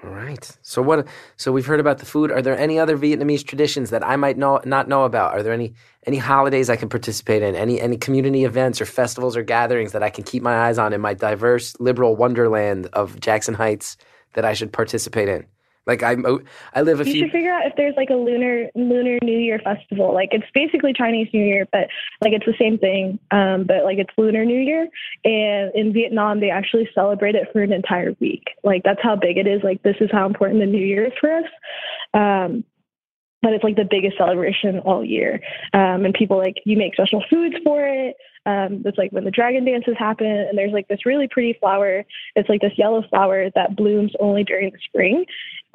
All right. So what? So we've heard about the food. Are there any other Vietnamese traditions that I might know not know about? Are there any any holidays I can participate in? Any any community events or festivals or gatherings that I can keep my eyes on in my diverse liberal wonderland of Jackson Heights that I should participate in? Like I'm, I live a You few. should figure out if there's like a lunar lunar New Year festival. Like it's basically Chinese New Year, but like it's the same thing. Um, but like it's Lunar New Year, and in Vietnam they actually celebrate it for an entire week. Like that's how big it is. Like this is how important the New Year is for us. Um, but it's like the biggest celebration all year. Um, and people like you make special foods for it. Um, it's like when the dragon dances happen, and there's like this really pretty flower. It's like this yellow flower that blooms only during the spring.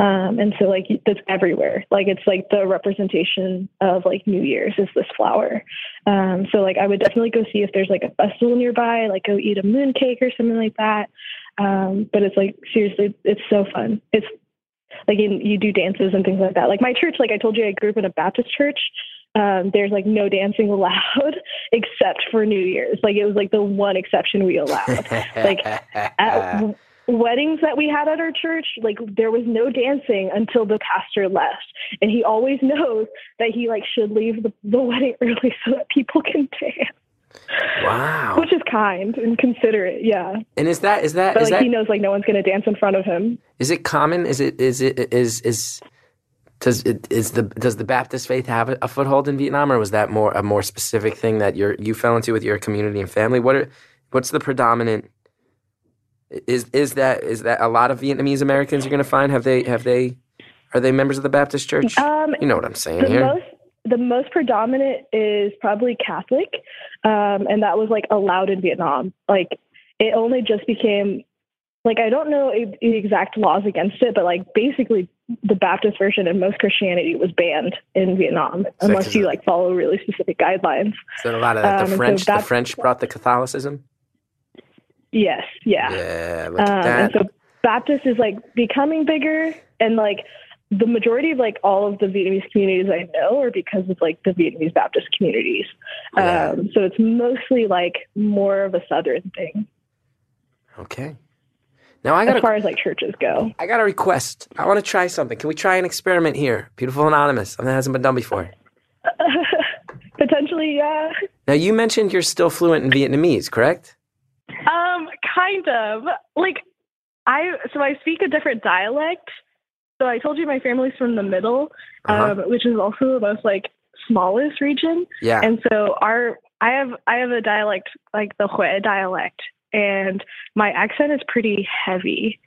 Um, and so like that's everywhere. Like it's like the representation of like New Year's is this flower. Um, so like I would definitely go see if there's like a festival nearby, like go eat a moon cake or something like that. Um, but it's like seriously, it's so fun. It's like in, you do dances and things like that. Like my church, like I told you, I grew up in a Baptist church. Um, there's like no dancing allowed except for New Year's. Like it was like the one exception we allowed. like, at weddings that we had at our church, like there was no dancing until the pastor left, and he always knows that he like should leave the, the wedding early so that people can dance, wow. which is kind and considerate. Yeah, And is that is that but is like that he knows like no one's gonna dance in front of him. is it common? Is it is it is is does it is the does the Baptist faith have a, a foothold in Vietnam, or was that more a more specific thing that you you fell into with your community and family? What are what's the predominant? Is is that is that a lot of Vietnamese Americans you're going to find have they have they are they members of the Baptist Church? Um, you know what I'm saying the here. most the most predominant is probably Catholic, um, and that was like allowed in Vietnam. Like it only just became like I don't know the exact laws against it, but like basically the Baptist version and most Christianity was banned in Vietnam unless you like follow really specific guidelines. So a lot of that. um, The so French the French brought the Catholicism. Yes, yeah. Yeah, look Um, at and that. so Baptist is like becoming bigger, and like the majority of like all of the Vietnamese communities I know are because of like the Vietnamese Baptist communities. Yeah. Um, so it's mostly like more of a southern thing okay. Now I got as far as like churches go. I got a request. I want to try something. Can we try an experiment here? Beautiful Anonymous. Something that hasn't been done before. Potentially, yeah. Now, you mentioned you're still fluent in Vietnamese, correct? Kind of. Like I so I speak a different dialect. So I told you my family's from the middle, Uh-huh. um, which is also the most like smallest region. Yeah. And so our I have I have a dialect like the Hue dialect, and my accent is pretty heavy,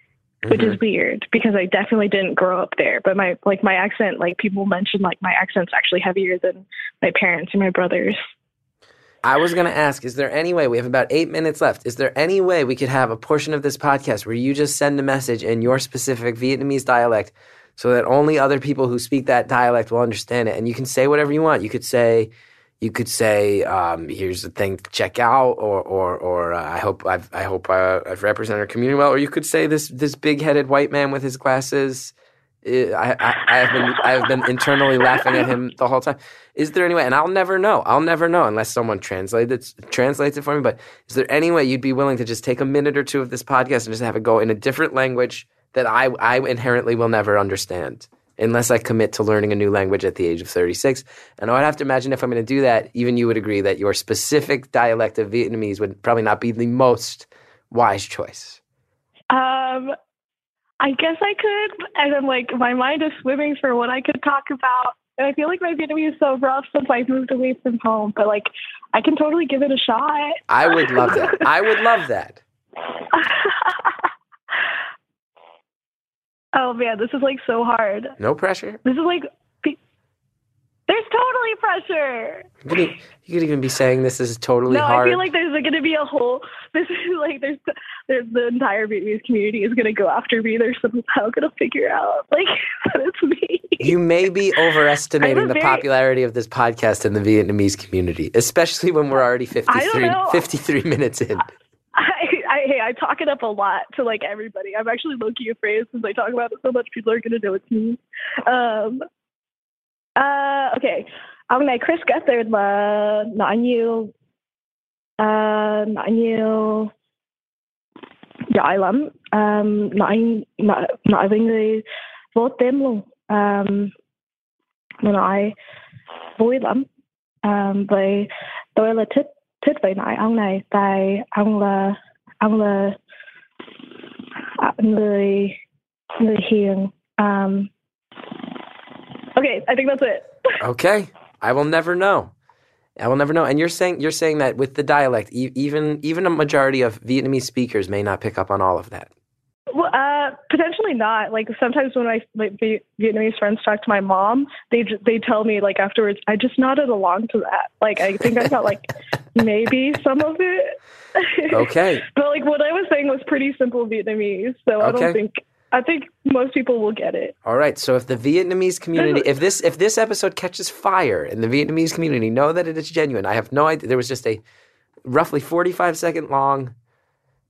which Mhm. is weird because I definitely didn't grow up there. But my like my accent, like people mention like my accent's actually heavier than my parents and my brothers. I was going to ask Is there any way, we have about eight minutes left, is there any way we could have a portion of this podcast where you just send a message in your specific Vietnamese dialect so that only other people who speak that dialect will understand it? And you can say whatever you want. You could say, you could say, um, "Here's the thing, to check out," or, or, or uh, "I hope I've, I hope uh, I've represented our community well." Or you could say, "This, this big-headed white man with his glasses." I, I, I have been, I have been internally laughing at him the whole time. Is there any way? And I'll never know. I'll never know unless someone translates it, translates it for me. But is there any way you'd be willing to just take a minute or two of this podcast and just have it go in a different language that I, I inherently will never understand? Unless I commit to learning a new language at the age of 36. And I would have to imagine if I'm going to do that, even you would agree that your specific dialect of Vietnamese would probably not be the most wise choice. Um, I guess I could, and I'm like, my mind is swimming for what I could talk about. And I feel like my Vietnamese is so rough since I moved away from home, but like, I can totally give it a shot. I would love that. I would love that. Oh man, this is like so hard. No pressure. This is like there's totally pressure. You could, you could even be saying this is totally no, hard. I feel like there's going to be a whole. This is like there's there's the entire Vietnamese community is going to go after me. They're somehow going to figure out like that it's me. you may be overestimating the very- popularity of this podcast in the Vietnamese community, especially when we're already I 53, 53 minutes in. I, I hey, I talk it up a lot to like everybody. I'm actually low key afraid since I talk about it so much. People are going to know it's me. Um. Uh. ok Ông này Chris Gethard là nói nhiều. Uh, nói nhiều. Giỏi lắm. Um, nói, nói nói với người vô tim luôn. Um, mà nói vui lắm. Um, vì tôi là thích thích với nói ông này tại ông là ông là người người hiền. Um, okay, I think that's it. Okay, I will never know. I will never know. And you're saying you're saying that with the dialect, e- even even a majority of Vietnamese speakers may not pick up on all of that. Well, uh, potentially not. Like sometimes when my like, Vi- Vietnamese friends talk to my mom, they j- they tell me like afterwards, I just nodded along to that. Like I think I got like maybe some of it. Okay. but like what I was saying was pretty simple Vietnamese, so I don't think I think most people will get it. All right. So if the Vietnamese community, if this if this episode catches fire in the Vietnamese community, know that it is genuine. I have no idea. There was just a roughly forty five second long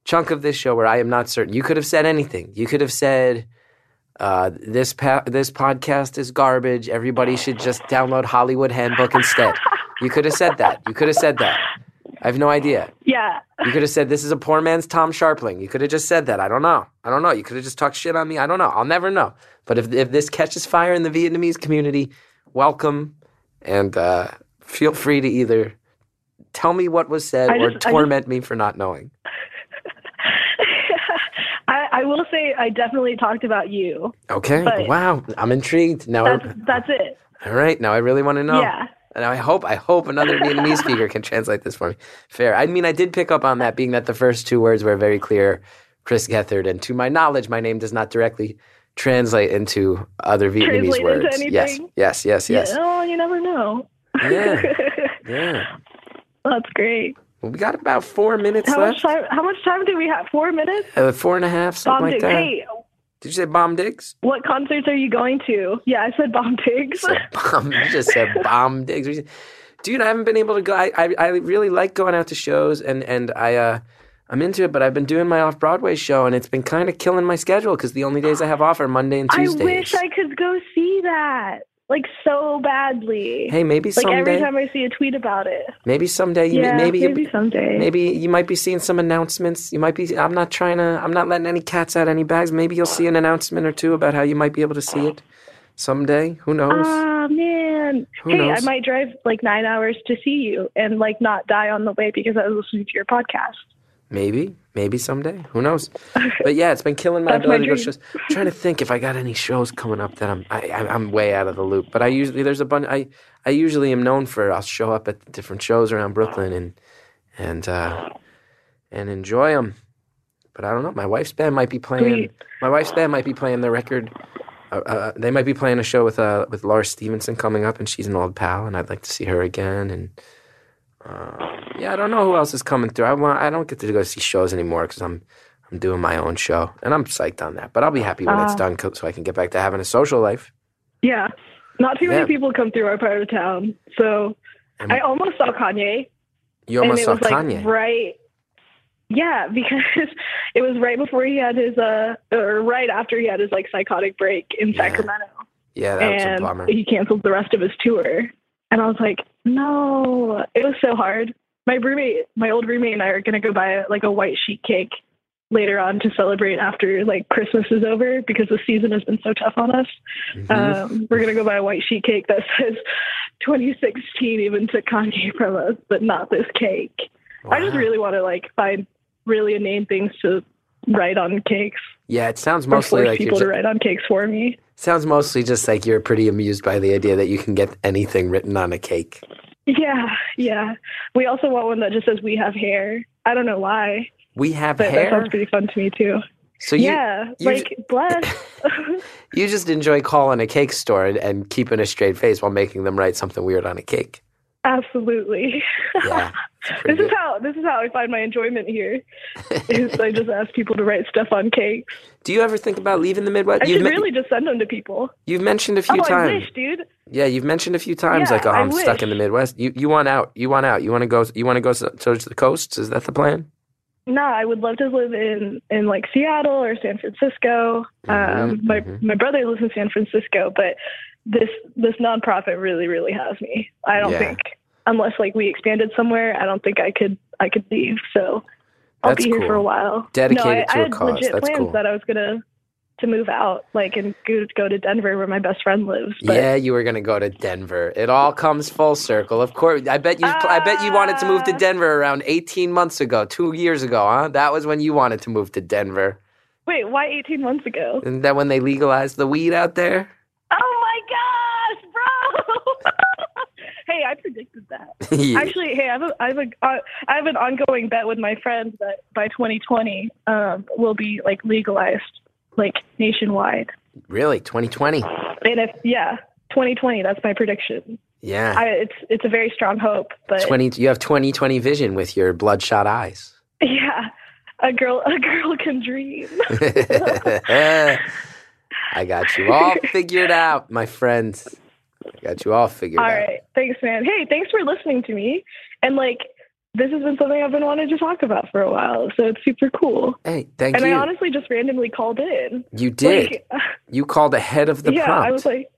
chunk of this show where I am not certain. You could have said anything. You could have said. Uh, this pa- this podcast is garbage. Everybody should just download Hollywood Handbook instead. You could have said that. You could have said that. I have no idea. Yeah. You could have said this is a poor man's Tom Scharpling. You could have just said that. I don't know. I don't know. You could have just talked shit on me. I don't know. I'll never know. But if if this catches fire in the Vietnamese community, welcome and uh, feel free to either tell me what was said I or just- torment me for not knowing. I, I will say I definitely talked about you. Okay. Wow. I'm intrigued. Now, That's I, that's it. all right. Now I really want to know. Yeah. And I hope I hope another Vietnamese speaker can translate this for me. Fair. I mean, I did pick up on that, being that the first two words were very clear, Chris Gethard, and to my knowledge, my name does not directly translate into other Vietnamese Translate words. Yes, yes, yes, yes. Yeah, oh, you never know. Yeah. Yeah. That's great. Well, we got about four minutes How much left. time? How much time do we have? Four minutes. Uh, four and a half, something Bomb like Digs. that. Hey, Did you say bomb digs? what concerts are you going to? Yeah, I said Bomb Digs. You bomb. You just said bomb digs. Dude, I haven't been able to go. I, I, I really like going out to shows, and and I uh, I'm into it. But I've been doing my off Broadway show, and it's been kind of killing my schedule because the only days I have off are Monday and Tuesday. I wish I could go see that, like so badly. hey, maybe someday. like someday. every time I see a tweet about it. maybe someday. You, Yeah, maybe maybe, someday. maybe you might be seeing some announcements. You might be. I'm not trying to. I'm not letting any cats out any bags. Maybe you'll see an announcement or two about how you might be able to see it someday. Who knows? Ah man. Who hey, knows? I might drive like nine hours to see you and like not die on the way because I was listening to your podcast. Maybe, maybe someday. Who knows? But yeah, it's been killing my That's my ability to go shows. I'm trying to think if I got any shows coming up that I'm I, I'm way out of the loop. But I usually there's a bunch. I I usually am known for I'll show up at different shows around Brooklyn and and uh, and enjoy them. But I don't know. My wife's band might be playing. Sweet. My wife's band might be playing the record. Uh, uh, they might be playing a show with uh with Laura Stevenson coming up, and she's an old pal, and I'd like to see her again. And uh, yeah, I don't know who else is coming through. I want. I don't get to go see shows anymore because I'm I'm doing my own show, and I'm psyched on that. But I'll be happy when it's Ah. done, co- so I can get back to having a social life. Yeah. Not too Yeah. many people come through our part of town. So And I almost saw Kanye. you almost and saw Kanye. like right yeah because it was right before he had his uh or right after he had his like psychotic break in Yeah. sacramento yeah, that was a and bummer. he canceled the rest of his tour and i was like no it was so hard my roommate my old roommate and i are going to go buy like a white sheet cake later on to celebrate after like christmas is over because the season has been so tough on us Mhm. um, we're gonna go buy a white sheet cake that says 2016 even took Kanye from us, but not this cake. I just really want to like find really inane things to write on cakes yeah, it sounds mostly like people to write on cakes for me. Sounds mostly just like you're pretty amused by the idea that you can get anything written on a cake. Yeah, yeah. We also want one that just says "We have hair." I don't know why, We have but that sounds pretty fun to me too. So you yeah, you like bless. you just enjoy calling a cake store and, and keeping a straight face while making them write something weird on a cake. Absolutely. Yeah. This is how this is how I find my enjoyment here. is I just ask people to write stuff on cakes. Do you ever think about leaving the Midwest? I You've, should men- really just send them to people. you've mentioned a few oh, I times. wish, dude. Yeah, you've mentioned a few times Yeah, like, oh, I'm stuck in the. Midwest. You you want out? You want out? You want to go? You want to go towards the coasts? Is that the plan? No, I would love to live in in like Seattle or San Francisco. Um, Mhm, my mhm. my brother lives in San Francisco, but this this nonprofit really really has me. I don't Yeah. think unless like we expanded somewhere, I don't think I could I could leave. So I'll That's be here cool. for a while. Dedicated no, I, to I a had cause. legit That's plans cool. that I was gonna to move out, like and go go to Denver where my best friend lives. But yeah, you were gonna go to Denver. It all comes full circle. Of course, I bet you. I bet you wanted to move to Ah. Denver around 18 months ago, two years ago, huh? That was when you wanted to move to Denver. wait, why 18 months ago? Isn't that when they legalized the weed out there? Oh my bro! Hey, I predicted that. Yeah. Actually, hey, I have a, I have a, uh, I have an ongoing bet with my friends that by 2020, um, will be like legalized, like nationwide. really, 2020. And if yeah, 2020, that's my prediction. Yeah, I, it's it's a very strong hope, but 20. You have 2020 vision with your bloodshot eyes. yeah, a girl, a girl can dream. I got you all figured out, my friends. Got you all figured All out. All right. thanks, man. Hey, thanks for listening to me. And like, this has been something I've been wanting to talk about for a while, so it's super cool. Hey, thank and you. I honestly just randomly called in. you did. Like, you called ahead of the yeah, prompt. I was like,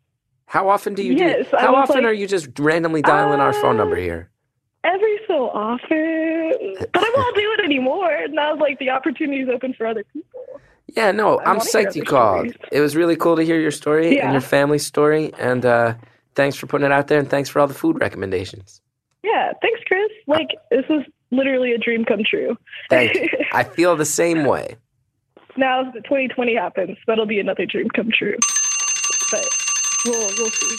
How often do you Yes, do? How often like, are you just randomly dialing our phone uh, number here? every so often, but I won't do it anymore. Now, like the opportunity is open for other people. Yeah, no, I I'm wanna psyched you called. stories. It was really cool to hear your story and your family story. And uh, thanks for putting it out there. And thanks for all the food recommendations. Yeah, thanks, Chris. Like this was literally a dream come true. Thank you. I feel the same way. now, if 2020 happens, that'll be another dream come true. But we'll we'll see.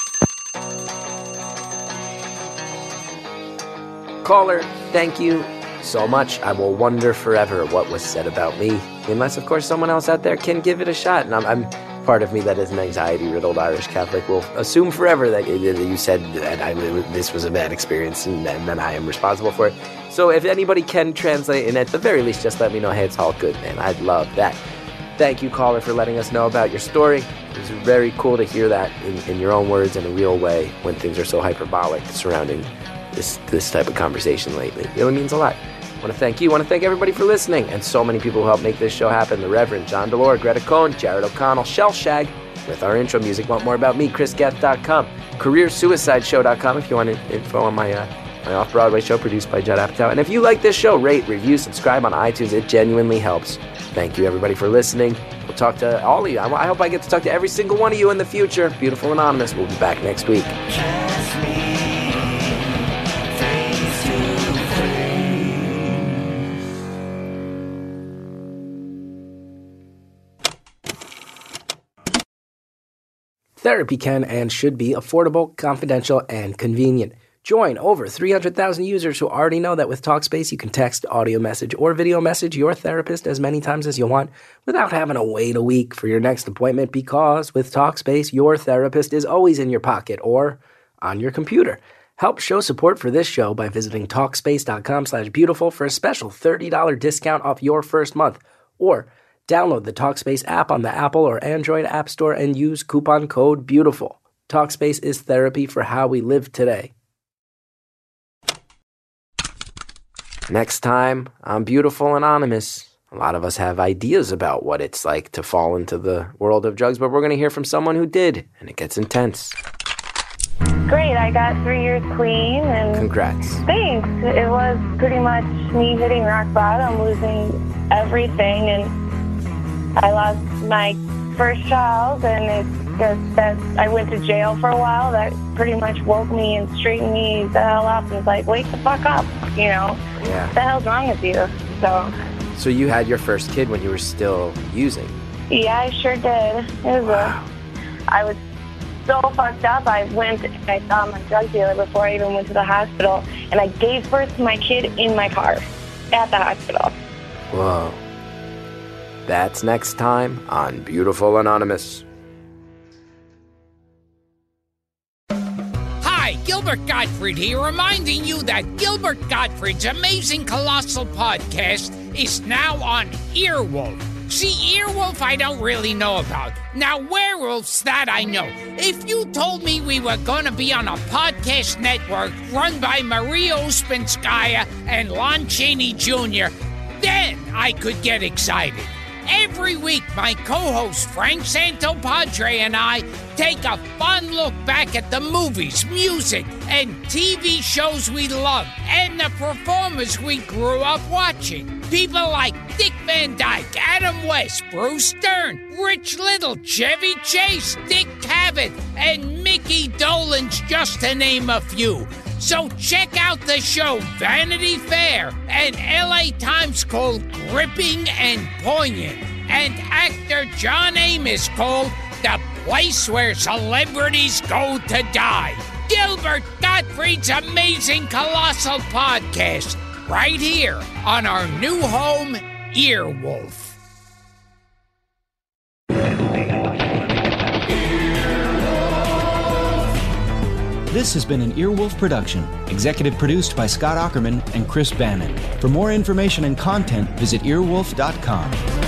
Caller, thank you so much. I will wonder forever what was said about me, unless, of course, someone else out there can give it a shot. And I'm, I'm part of me that is an anxiety-riddled Irish Catholic will assume forever uh, that you- said that I, this was a bad experience and, and that I am responsible for it. So if anybody can translate, and at the very least, just let me know, hey, it's all good, man. I'd love that. Thank you, caller, for letting us know about your story. It was very cool to hear that in, in your own words in a real way when things are so hyperbolic surrounding this this type of conversation lately. It really means a lot. I want to thank you. I want to thank everybody for listening, and so many people who helped make this show happen. The Reverend John DeLore, Greta Cohn, Jared O'Connell, Shellshag, with our intro music. Want more about me? ChrisGeth.com, CareerSuicideShow.com if you want info on my uh, my off-Broadway show produced by Judd Apatow. And if you like this show, rate, review, subscribe on iTunes. It genuinely helps. Thank you, everybody, for listening. We'll talk to all of you. I hope I get to talk to every single one of you in the future. Beautiful Anonymous. We'll be back next week. Therapy can and should be affordable, confidential, and convenient. Join over 300,000 users who already know that with Talkspace you can text, audio message, or video message your therapist as many times as you want without having to wait a week for your next appointment because with Talkspace your therapist is always in your pocket or on your computer. Help show support for this show by visiting Talkspace.com slash beautiful for a special $30 discount off your first month. Or download the Talkspace app on the Apple or Android App Store and use coupon code BEAUTIFUL. Talkspace is therapy for how we live today. Next time on Beautiful Anonymous, a lot of us have ideas about what it's like to fall into the world of drugs, but we're going to hear from someone who did, and it gets intense. Great. I got three years clean, and Congrats. thanks. It was pretty much me hitting rock bottom, losing everything, and I lost my first child, and it's just that I went to jail for a while. That pretty much woke me and straightened me the hell up, and was like, wake the fuck up, you know? Yeah. What the hell's wrong with you? So, So you had your first kid when you were still using. yeah, I sure did. It was Wow. a, I was so fucked up. I went and I saw my drug dealer before I even went to the hospital, and I gave birth to my kid in my car at the hospital. Whoa. That's next time on Beautiful Anonymous. Hi, Gilbert Gottfried here, reminding you that Gilbert Gottfried's amazing colossal podcast is now on Earwolf. See, Earwolf I don't really know about. Now, werewolves, that I know. If you told me we were gonna be on a podcast network run by Maria Ouspenskaya and Lon Chaney Jr., then I could get excited. Every week, my co host Frank Santopadre and I take a fun look back at the movies, music, and TV shows we love and the performers we grew up watching. People like Dick Van Dyke, Adam West, Bruce Dern, Rich Little, Chevy Chase, Dick Cavett, and Mickey Dolenz, just to name a few. So check out the show Vanity Fair and LA Times called Gripping and Poignant, and actor John Amos called The Place Where Celebrities Go to Die. Gilbert Gottfried's amazing colossal podcast, right here on our new home, Earwolf. This has been an Earwolf production, executive produced by Scott Aukerman and Chris Bannon. For more information and content, visit earwolf.com.